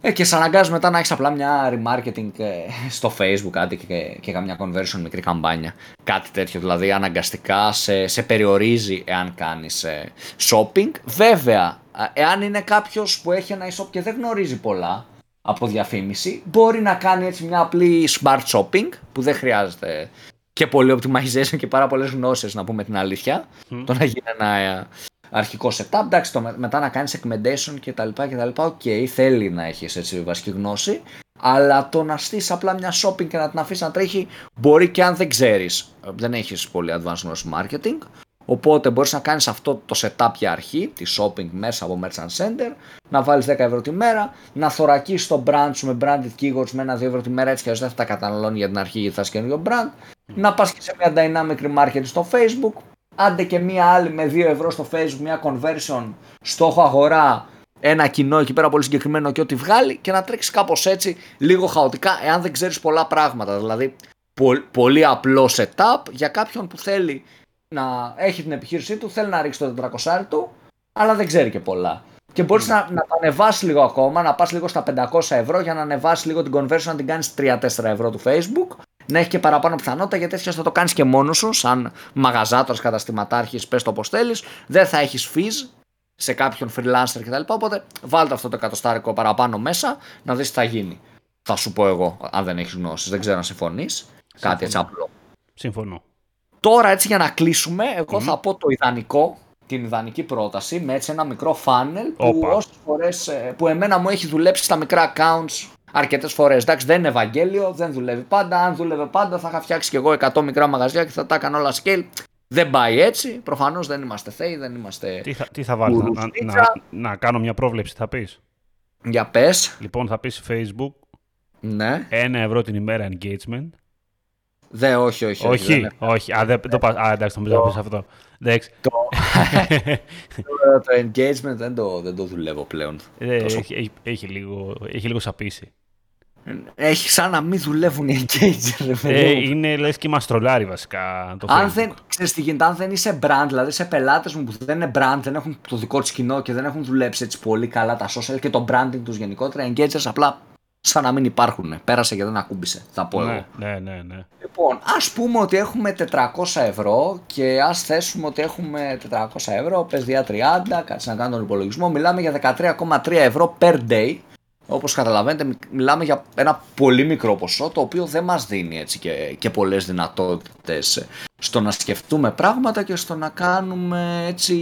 Ε, και σε αναγκάζει μετά να έχεις απλά μια remarketing ε, στο facebook κάτι και, και καμιά conversion μικρή καμπάνια. Κάτι τέτοιο δηλαδή αναγκαστικά σε, σε περιορίζει εάν κάνεις ε, shopping. Βέβαια, εάν είναι κάποιος που έχει ένα e-shop και δεν γνωρίζει πολλά από διαφήμιση, μπορεί να κάνει έτσι μια απλή smart shopping που δεν χρειάζεται και πολύ optimization και πάρα πολλές γνώσεις, να πούμε την αλήθεια. Το να γίνει ένα αρχικό setup. Εντάξει, το μετά να κάνεις recommendation κτλ. κτλ. OK, okay, θέλει να έχεις έτσι βασική γνώση. Αλλά το να στήσεις απλά μια shopping και να την αφήσεις να τρέχει μπορεί και αν δεν ξέρεις. Δεν έχεις πολύ advanced γνώση marketing. Οπότε μπορείς να κάνεις αυτό το setup για αρχή, τη shopping μέσα από Merchant Center, να βάλεις 10 ευρώ τη μέρα, να θωρακίσεις το brand σου με branded keywords με ένα 2 ευρώ τη μέρα έτσι και δεν θα τα καταναλώνει για την αρχή γιατί θα είσαι καινούριο brand, να πας και σε μια dynamic remarketing στο facebook, άντε και μια άλλη με 2 ευρώ στο facebook, μια conversion, στόχο αγορά, ένα κοινό εκεί πέρα πολύ συγκεκριμένο και ό,τι βγάλει και να τρέξεις κάπως έτσι λίγο χαοτικά εάν δεν ξέρεις πολλά πράγματα. Δηλαδή πολύ απλό setup για κάποιον που θέλει να έχει την επιχείρησή του, θέλει να ρίξει το 400 του, αλλά δεν ξέρει και πολλά. Και μπορείς να, να τα ανεβάσεις λίγο ακόμα, να πας λίγο στα 500 ευρώ για να ανεβάσεις λίγο την conversion, να την κάνεις 3-4 ευρώ του Facebook, να έχει και παραπάνω πιθανότητα γιατί έτσι θα το κάνεις και μόνος σου, σαν μαγαζάτορας, καταστηματάρχης, πες το όπως θέλεις. Δεν θα έχεις fees σε κάποιον freelancer κτλ. Οπότε βάλτε αυτό το εκατοστάρικο παραπάνω μέσα να δεις τι θα γίνει. Θα σου πω εγώ, αν δεν έχεις γνώσεις. Δεν ξέρω αν συμφωνείς. Κάτι έτσι απλό. Συμφωνώ. Τώρα έτσι για να κλείσουμε, εγώ θα πω το ιδανικό, την ιδανική πρόταση με έτσι ένα μικρό funnel που όσες φορές, ε, που εμένα μου έχει δουλέψει στα μικρά accounts αρκετές φορές. Εντάξει δεν είναι Ευαγγέλιο, δεν δουλεύει πάντα, αν δούλευε πάντα θα είχα φτιάξει και εγώ 100 μικρά μαγαζιά και θα τα έκανα όλα scale. Δεν πάει έτσι, προφανώς δεν είμαστε θέοι, δεν είμαστε... Τι θα, τι θα βάλεις, να, να, να, κάνω μια πρόβλεψη θα πεις; Για πες. Λοιπόν θα πεις Facebook, ναι. ένα ευρώ την ημέρα engagement, Δε, όχι, όχι. Όχι, όχι. Α, δεν, το, α, εντάξει, το να αυτό. Εντάξει. Το, το engagement δεν το, δεν το δουλεύω πλέον. Ε, έχει, έχει, λίγο, έχει λίγο σαπίσει. Έχει σαν να μην δουλεύουν οι engagement. Ε, είναι λες και μας τρολάρει βασικά το αν δεν, ξέρεις τι γίνεται, αν δεν είσαι brand, δηλαδή σε πελάτες μου που δεν είναι brand, δεν έχουν το δικό τους κοινό και δεν έχουν δουλέψει έτσι πολύ καλά τα social και το branding τους γενικότερα, engagers απλά σαν να μην υπάρχουν. Πέρασε και δεν ακούμπησε, θα πω ναι, εγώ. Ναι, ναι, ναι. Λοιπόν, ας πούμε ότι έχουμε 400 ευρώ και ας θέσουμε ότι έχουμε 400 ευρώ, πες διά 30, κάτσε να κάνω τον υπολογισμό, μιλάμε για 13,3 ευρώ per day. Όπως καταλαβαίνετε μιλάμε για ένα πολύ μικρό ποσό το οποίο δεν μας δίνει έτσι και, και πολλές δυνατότητες στο να σκεφτούμε πράγματα και στο να κάνουμε έτσι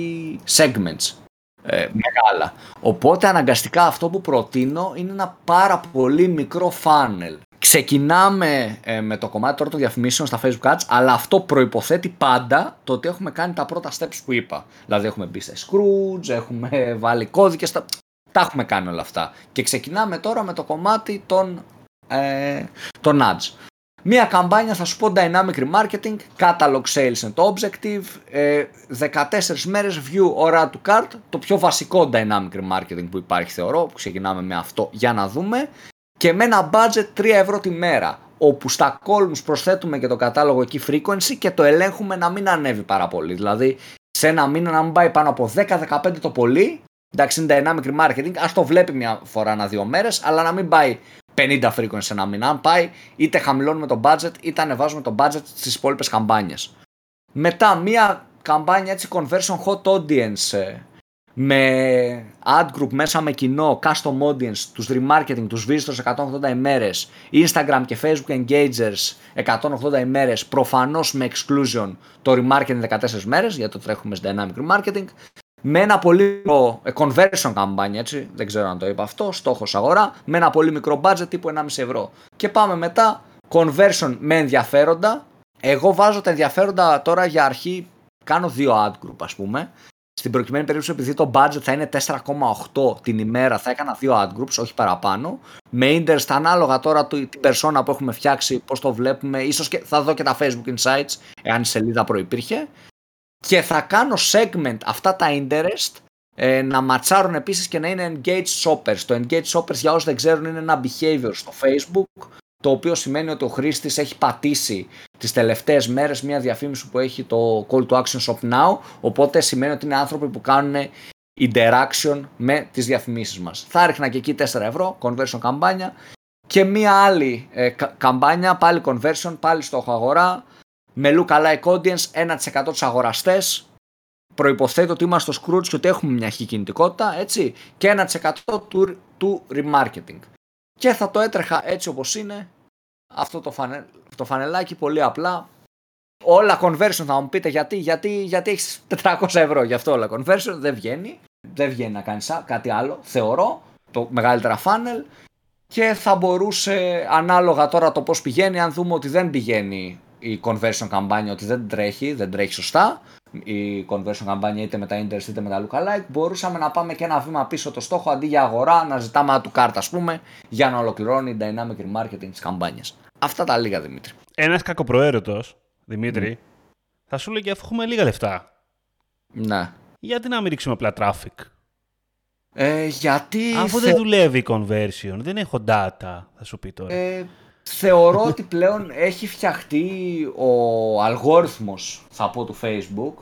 segments ε, μεγάλα. Οπότε αναγκαστικά αυτό που προτείνω είναι ένα πάρα πολύ μικρό funnel. Ξεκινάμε ε, με το κομμάτι τώρα των διαφημίσεων στα Facebook Ads, αλλά αυτό προϋποθέτει πάντα το ότι έχουμε κάνει τα πρώτα steps που είπα. Δηλαδή έχουμε μπει σε Scrooge, έχουμε βάλει κώδικες, τα, τα έχουμε κάνει όλα αυτά. Και ξεκινάμε τώρα με το κομμάτι των, ε, των ads. Μία καμπάνια θα σου πω dynamic remarketing, catalog sales and objective, 14 ε, μέρες view ώρα του cart, το πιο βασικό dynamic remarketing που υπάρχει θεωρώ, που ξεκινάμε με αυτό για να δούμε. Και με ένα budget 3 ευρώ τη μέρα όπου στα columns προσθέτουμε και το κατάλογο εκεί frequency και το ελέγχουμε να μην ανέβει πάρα πολύ. Δηλαδή σε ένα μήνα να μην πάει πάνω από 10-15 το πολύ, εντάξει είναι dynamic remarketing, ας το βλέπει μια φορά ένα δύο μέρες, αλλά να μην πάει 50 frequency ένα μήνα. Αν πάει, είτε χαμηλώνουμε το budget, είτε ανεβάζουμε το budget στις υπόλοιπες καμπάνιες. Μετά, μία καμπάνια έτσι conversion hot audience ε, με ad group μέσα με κοινό, custom audience, τους remarketing, τους visitors 180 ημέρες, Instagram και Facebook engagers 180 ημέρες, προφανώς με exclusion το remarketing 14 μέρες, γιατί το τρέχουμε σε dynamic remarketing, με ένα πολύ μικρό ε, conversion καμπάνια, έτσι, δεν ξέρω αν το είπα αυτό, στόχος αγορά, με ένα πολύ μικρό budget τύπου 1,5 ευρώ. Και πάμε μετά, conversion με ενδιαφέροντα. Εγώ βάζω τα ενδιαφέροντα τώρα για αρχή, κάνω δύο ad group ας πούμε. Στην προκειμένη περίπτωση, επειδή το budget θα είναι 4,8 την ημέρα, θα έκανα δύο ad groups, όχι παραπάνω. Με interest ανάλογα τώρα την persona που έχουμε φτιάξει, πώς το βλέπουμε, ίσως και θα δω και τα Facebook Insights, εάν η σελίδα προϋπήρχε και θα κάνω segment αυτά τα interest ε, να ματσάρουν επίσης και να είναι engaged shoppers. Το engaged shoppers για όσους δεν ξέρουν είναι ένα behavior στο facebook το οποίο σημαίνει ότι ο χρήστης έχει πατήσει τις τελευταίες μέρες μια διαφήμιση που έχει το call to action shop now οπότε σημαίνει ότι είναι άνθρωποι που κάνουν interaction με τις διαφημίσεις μας. Θα έριχνα και εκεί 4 ευρώ, conversion καμπάνια και μια άλλη ε, καμπάνια, πάλι conversion, πάλι στόχο αγορά, με lookalike audience 1% τους αγοραστές προϋποθέτω ότι είμαστε στο Scrooge και ότι έχουμε μια χή κινητικότητα έτσι, και 1% του, του remarketing. Και θα το έτρεχα έτσι όπως είναι αυτό το, φανε, το φανελάκι πολύ απλά. Όλα conversion θα μου πείτε γιατί, γιατί, γιατί έχεις 400 ευρώ γι' αυτό όλα conversion δεν βγαίνει. Δεν βγαίνει να κάνεις κάτι άλλο, θεωρώ, το μεγαλύτερα funnel και θα μπορούσε ανάλογα τώρα το πώς πηγαίνει αν δούμε ότι δεν πηγαίνει η conversion καμπάνια ότι δεν τρέχει, δεν τρέχει σωστά, η conversion καμπάνια είτε με τα interest είτε με τα lookalike, μπορούσαμε να πάμε και ένα βήμα πίσω το στόχο αντί για αγορά να ζητάμε του κάρτα, ας πούμε, για να ολοκληρώνει η dynamic remarketing της καμπάνιας. Αυτά τα λίγα, Δημήτρη. Ένας κακοπροαίρετος, Δημήτρη, θα σου λέει και αφού έχουμε λίγα λεφτά. Ναι. Γιατί να μην ρίξουμε απλά traffic; Ε, γιατί. Αφού δεν δουλεύει η conversion, δεν έχω data, θα σου πει τώρα. Ε, θεωρώ ότι πλέον έχει φτιαχτεί ο αλγόριθμος, θα πω, του Facebook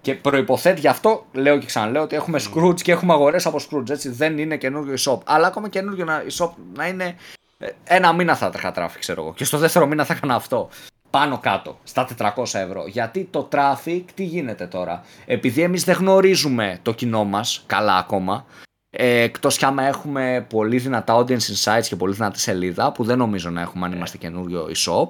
και προϋποθέτει γι' αυτό, λέω και ξαναλέω, ότι έχουμε Scrooge και έχουμε αγορές από Scrooge, έτσι, δεν είναι καινούργιο e-shop. Αλλά ακόμα καινούργιο e-shop να είναι ε, ένα μήνα θα τρέχα traffic, ξέρω εγώ. Και στο δεύτερο μήνα θα έκανα αυτό. Πάνω κάτω, στα 400 ευρώ. Γιατί το traffic, τι γίνεται τώρα; Επειδή εμείς δεν γνωρίζουμε το κοινό μας καλά ακόμα, ε, Εκτός κι άμα έχουμε πολύ δυνατά audience insights και πολύ δυνατή σελίδα, που δεν νομίζω να έχουμε αν είμαστε καινούριο e-shop.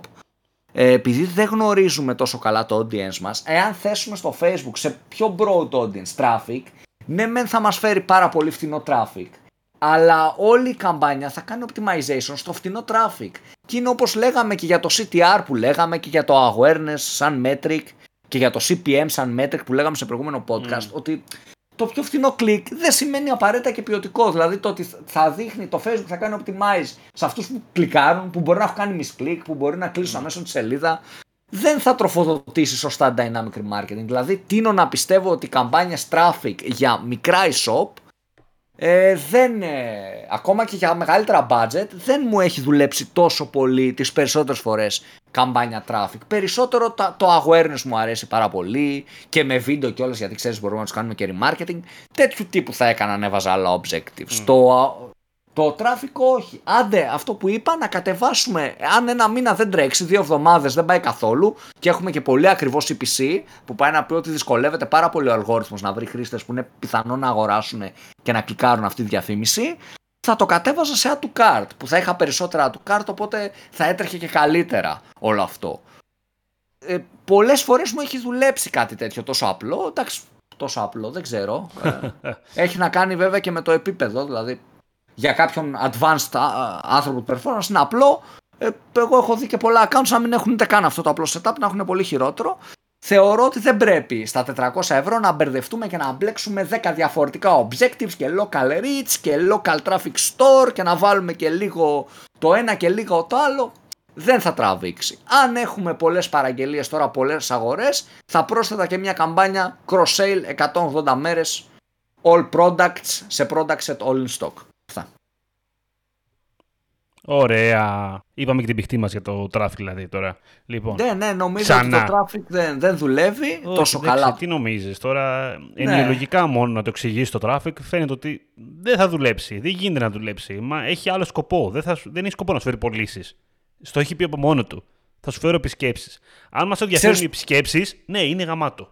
Ε, επειδή δεν γνωρίζουμε τόσο καλά το audience μας, εάν θέσουμε στο facebook σε πιο broad audience traffic, ναι μεν θα μας φέρει πάρα πολύ φθηνό traffic, αλλά όλη η καμπάνια θα κάνει optimization στο φθηνό traffic. Και είναι όπως λέγαμε και για το CTR που λέγαμε και για το awareness σαν metric και για το CPM σαν metric που λέγαμε σε προηγούμενο podcast, ότι το πιο φθηνό κλικ δεν σημαίνει απαραίτητα και ποιοτικός. Δηλαδή το ότι θα δείχνει το Facebook θα κάνει optimize σε αυτούς που κλικάρουν, που μπορεί να έχουν κάνει misclick, που μπορεί να κλείσουν αμέσως τη σελίδα, δεν θα τροφοδοτήσει σωστά dynamic remarketing. Δηλαδή, τίνω να πιστεύω ότι οι καμπάνιες traffic για μικρά e-shop ε, δεν, ε, ακόμα και για μεγαλύτερα budget δεν μου έχει δουλέψει τόσο πολύ τις περισσότερες φορές καμπάνια traffic. Περισσότερο το awareness μου αρέσει πάρα πολύ και με βίντεο και όλες γιατί ξέρεις μπορούμε να τους κάνουμε και remarketing. Τέτοιου τύπου θα έκανα να έβαζα άλλα objectives. Mm. Το, το traffic όχι. Άντε, αυτό που είπα να κατεβάσουμε. Αν ένα μήνα δεν τρέξει, δύο εβδομάδες δεν πάει καθόλου και έχουμε και πολύ ακριβώς CPC που πάει να πει ότι δυσκολεύεται πάρα πολύ ο αλγόριθμος να βρει χρήστες που είναι πιθανό να αγοράσουν και να κλικάρουν αυτή τη διαφήμιση. Θα το κατέβαζα σε add to cart που θα είχα περισσότερα add to cart οπότε θα έτρεχε και καλύτερα όλο αυτό. Ε, πολλές φορές μου έχει δουλέψει κάτι τέτοιο τόσο απλό. Εντάξει, τόσο απλό, δεν ξέρω. Ε, έχει να κάνει βέβαια και με το επίπεδο, δηλαδή για κάποιον advanced άνθρωπο performance είναι απλό. Ε, εγώ έχω δει και πολλά accounts να μην έχουν ούτε καν αυτό το απλό setup, να έχουν πολύ χειρότερο. Θεωρώ ότι δεν πρέπει στα 400 ευρώ να μπερδευτούμε και να μπλέξουμε 10 διαφορετικά objectives και local reach και local traffic store και να βάλουμε και λίγο το ένα και λίγο το άλλο. Δεν θα τραβήξει. Αν έχουμε πολλές παραγγελίες τώρα, πολλές αγορές, θα πρόσθετα και μια καμπάνια cross-sale 180 μέρες all products σε products at all in stock. Ωραία. Είπαμε και την πηχτή μας για το traffic δηλαδή τώρα. Λοιπόν, ναι, ναι, νομίζω ότι το traffic δεν, δεν δουλεύει τόσο καλά. Τι νομίζεις τώρα, ναι. λογικά μόνο να το εξηγήσει το traffic, φαίνεται ότι δεν θα δουλέψει. Δεν γίνεται να δουλέψει. Μα έχει άλλο σκοπό. Δεν, θα, δεν έχει σκοπό να σου φέρει πωλήσεις. Στο έχει πει από μόνο του. Θα σου φέρω επισκέψεις. Αν μας ενδιαφέρουν οι επισκέψεις, ναι, είναι γαμάτο.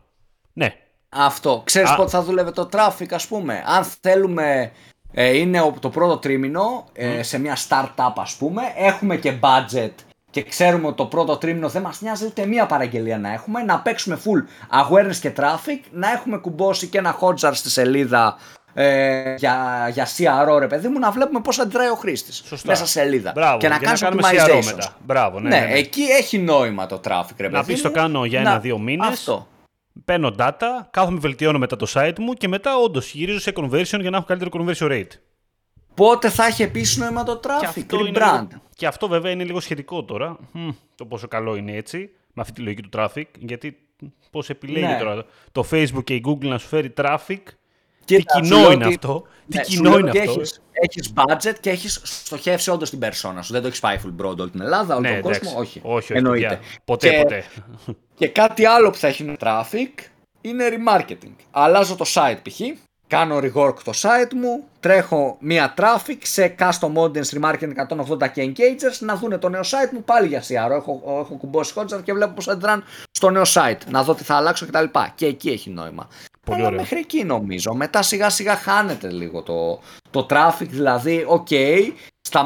Ναι. Αυτό. Ξέρεις πότε θα δουλεύει το traffic, ας πούμε; Αν θέλουμε ε, είναι το πρώτο τρίμηνο ε, σε μια startup ας πούμε. Έχουμε και budget και ξέρουμε ότι το πρώτο τρίμηνο δεν μας νοιάζει ούτε μία παραγγελία να έχουμε. Να παίξουμε full awareness και traffic. Να έχουμε κουμπώσει και ένα hotjar στη σελίδα ε, για, για CRO ρε παιδί μου να βλέπουμε πώς αντιδράει ο χρήστης μέσα σε σελίδα Μπράβο, και να κάνεις optimization μετά. Μπράβο, ναι, ναι, ναι, ναι, εκεί έχει νόημα το traffic ρε παιδί Να πεις το κάνω για ένα-δύο μήνες αυτό. Παίρνω data, κάθομαι βελτιώνω μετά το site μου και μετά όντως γυρίζω σε conversion για να έχω καλύτερο conversion rate. Πότε θα έχει επίση νόημα το traffic, και brand. και αυτό βέβαια είναι λίγο σχετικό τώρα. το πόσο καλό είναι έτσι, με αυτή τη λογική του traffic. Γιατί πώς επιλέγει ναι. τώρα το Facebook και η Google να σου φέρει traffic. Και τι κοινό είναι αυτό. Τι ναι, κοινό είναι αυτό. Έχεις, budget και έχεις στοχεύσει όντως την περσόνα σου. Δεν το έχεις πάει full broad όλη την Ελλάδα, όλο ναι, τον κόσμο; Όχι. όχι, Εννοείται. Ποτέ, και, ποτέ. Και κάτι άλλο που θα έχει traffic είναι remarketing. Αλλάζω το site π.χ. Κάνω rework το site μου, τρέχω μία traffic σε custom audience remarketing 180 και engagers να δούνε το νέο site μου πάλι για CRO. Έχω, έχω κουμπώσει Hotjar και βλέπω πώς αντιδράν στο νέο site. Να δω τι θα αλλάξω κτλ. Και εκεί έχει νόημα. Πολύ Αλλά μέχρι εκεί νομίζω. Μετά σιγά σιγά χάνεται λίγο το, το traffic. Δηλαδή, OK, okay,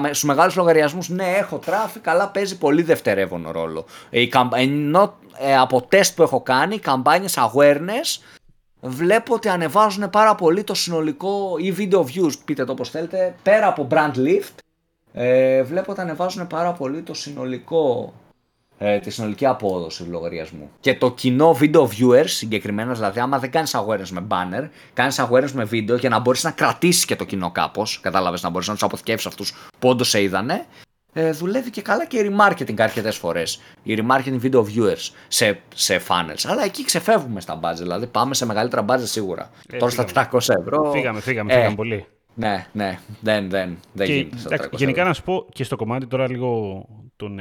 στους μεγάλους λογαριασμούς ναι έχω traffic αλλά παίζει πολύ δευτερεύον ρόλο. Η, ενώ ε, από τεστ που έχω κάνει, οι καμπάνιες awareness βλέπω ότι ανεβάζουν πάρα πολύ το συνολικό ή video views, πείτε το όπως θέλετε, πέρα από brand lift, ε, βλέπω ότι ανεβάζουν πάρα πολύ το συνολικό ε, τη συνολική απόδοση του λογαριασμού. Και το κοινό video viewers συγκεκριμένα, δηλαδή, άμα δεν κάνεις awareness με banner, κάνεις awareness με βίντεο για να μπορείς να κρατήσεις και το κοινό κάπως. Κατάλαβες να μπορείς να τους αποθηκεύσεις αυτούς που όντως σε είδανε. Ε, δουλεύει και καλά και η remarketing αρκετές φορές. Η remarketing video viewers σε, σε funnels. Αλλά εκεί ξεφεύγουμε στα budget. Δηλαδή πάμε σε μεγαλύτερα budget σίγουρα. Ε, Τώρα φύγαμε. στα 300 ευρώ. Φύγαμε, φύγαμε, φύγαμε ε, πολύ. Ναι, ναι, δεν, δεν, δεν και, γίνεται. Εντάξει, γενικά να σου πω και στο κομμάτι τώρα λίγο των,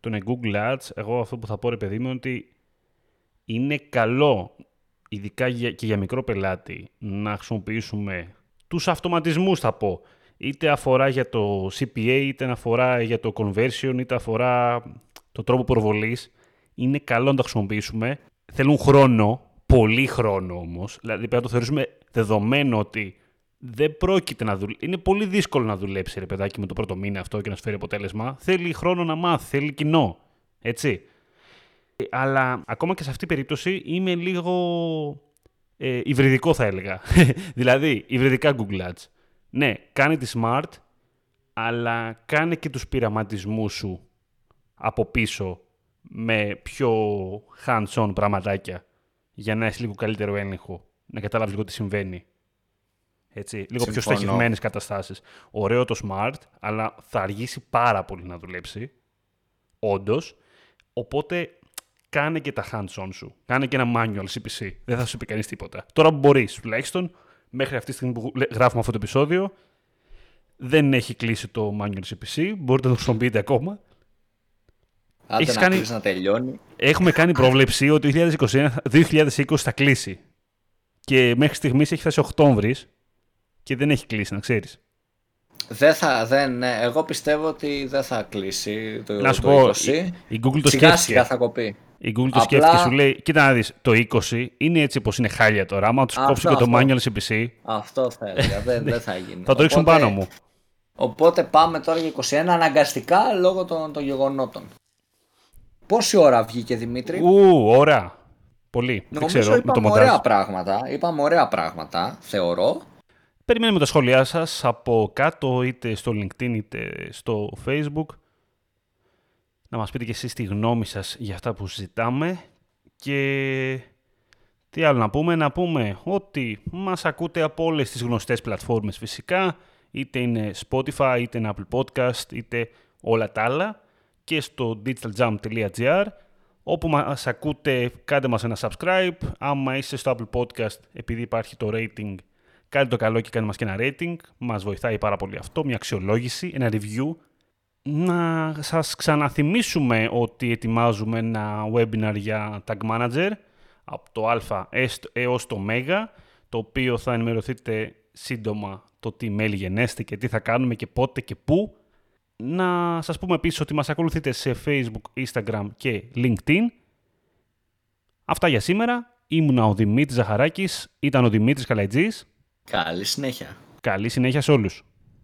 των Google Ads, εγώ αυτό που θα πω ρε παιδί μου ότι είναι καλό, ειδικά για, και για μικρό πελάτη, να χρησιμοποιήσουμε τους αυτοματισμούς θα πω. Είτε αφορά για το CPA, είτε αφορά για το conversion, είτε αφορά το τρόπο προβολής. Είναι καλό να τα χρησιμοποιήσουμε. Θέλουν χρόνο, πολύ χρόνο όμως. Δηλαδή πρέπει να το θεωρήσουμε δεδομένο ότι δεν πρόκειται να δουλέψει. Είναι πολύ δύσκολο να δουλέψει ρε παιδάκι με το πρώτο μήνα αυτό και να σου φέρει αποτέλεσμα. Θέλει χρόνο να μάθει, θέλει κοινό. Έτσι. Ε, αλλά ακόμα και σε αυτή την περίπτωση είμαι λίγο ε, υβριδικό θα έλεγα. δηλαδή, υβριδικά Google Ads. Ναι, κάνε τη smart, αλλά κάνε και τους πειραματισμούς σου από πίσω με πιο hands-on πραγματάκια για να έχει λίγο καλύτερο έλεγχο, να καταλάβεις λίγο τι συμβαίνει. Έτσι, λίγο Συμφωνώ. πιο στοχευμένε καταστάσεις. Ωραίο το smart, αλλά θα αργήσει πάρα πολύ να δουλέψει. Όντως. Οπότε κάνε και τα hands-on σου. Κάνε και ένα manual CPC. Δεν θα σου πει κανείς τίποτα. Τώρα που μπορείς, τουλάχιστον μέχρι αυτή τη στιγμή που γράφουμε αυτό το επεισόδιο, δεν έχει κλείσει το manual CPC. Μπορείτε να το χρησιμοποιείτε ακόμα. Άντε Έχεις να κάνει... να τελειώνει. Έχουμε κάνει πρόβλεψη ότι το 2020 θα κλείσει. Και μέχρι στιγμής έχει φτάσει Οκτώβρη και δεν έχει κλείσει, να ξέρεις. Δεν θα, δεν, ναι. εγώ πιστεύω ότι δεν θα κλείσει το, να σου το πω, 20. Η, η Google το σιγά σιγά θα κοπεί. Η Google το Απλά... σκέφτηκε σου λέει, κοίτα να δεις, το 20 είναι έτσι όπως είναι χάλια τώρα, άμα τους κόψει και το manual CPC. Αυτό θα έλεγα, δεν, δεν θα γίνει. θα το ρίξουν πάνω μου. Οπότε πάμε τώρα για 21 αναγκαστικά λόγω των, των γεγονότων. Πόση ώρα βγήκε Δημήτρη; Ου, ώρα. Πολύ. Νομίζω δεν ξέρω, είπαμε με το ωραία πράγματα. Είπαμε ωραία πράγματα, θεωρώ. Περιμένουμε τα σχόλιά σας από κάτω, είτε στο LinkedIn είτε στο Facebook. Να μας πείτε και εσείς τη γνώμη σας για αυτά που συζητάμε. Και τι άλλο να πούμε, να πούμε ότι μας ακούτε από όλες τις γνωστές πλατφόρμες φυσικά, είτε είναι Spotify, είτε είναι Apple Podcast, είτε όλα τα άλλα και στο digitaljump.gr όπου μας ακούτε κάντε μας ένα subscribe, άμα είστε στο Apple Podcast επειδή υπάρχει το rating Κάντε το καλό και κάντε μας και ένα rating. Μας βοηθάει πάρα πολύ αυτό. Μια αξιολόγηση, ένα review. Να σας ξαναθυμίσουμε ότι ετοιμάζουμε ένα webinar για Tag Manager από το α έως το μέγα, το οποίο θα ενημερωθείτε σύντομα το τι μέλη γενέστε και τι θα κάνουμε και πότε και πού. Να σας πούμε επίσης ότι μας ακολουθείτε σε Facebook, Instagram και LinkedIn. Αυτά για σήμερα. Ήμουνα ο Δημήτρης Ζαχαράκης, ήταν ο Δημήτρης Καλαϊτζής. Καλή συνέχεια. Καλή συνέχεια σε όλους.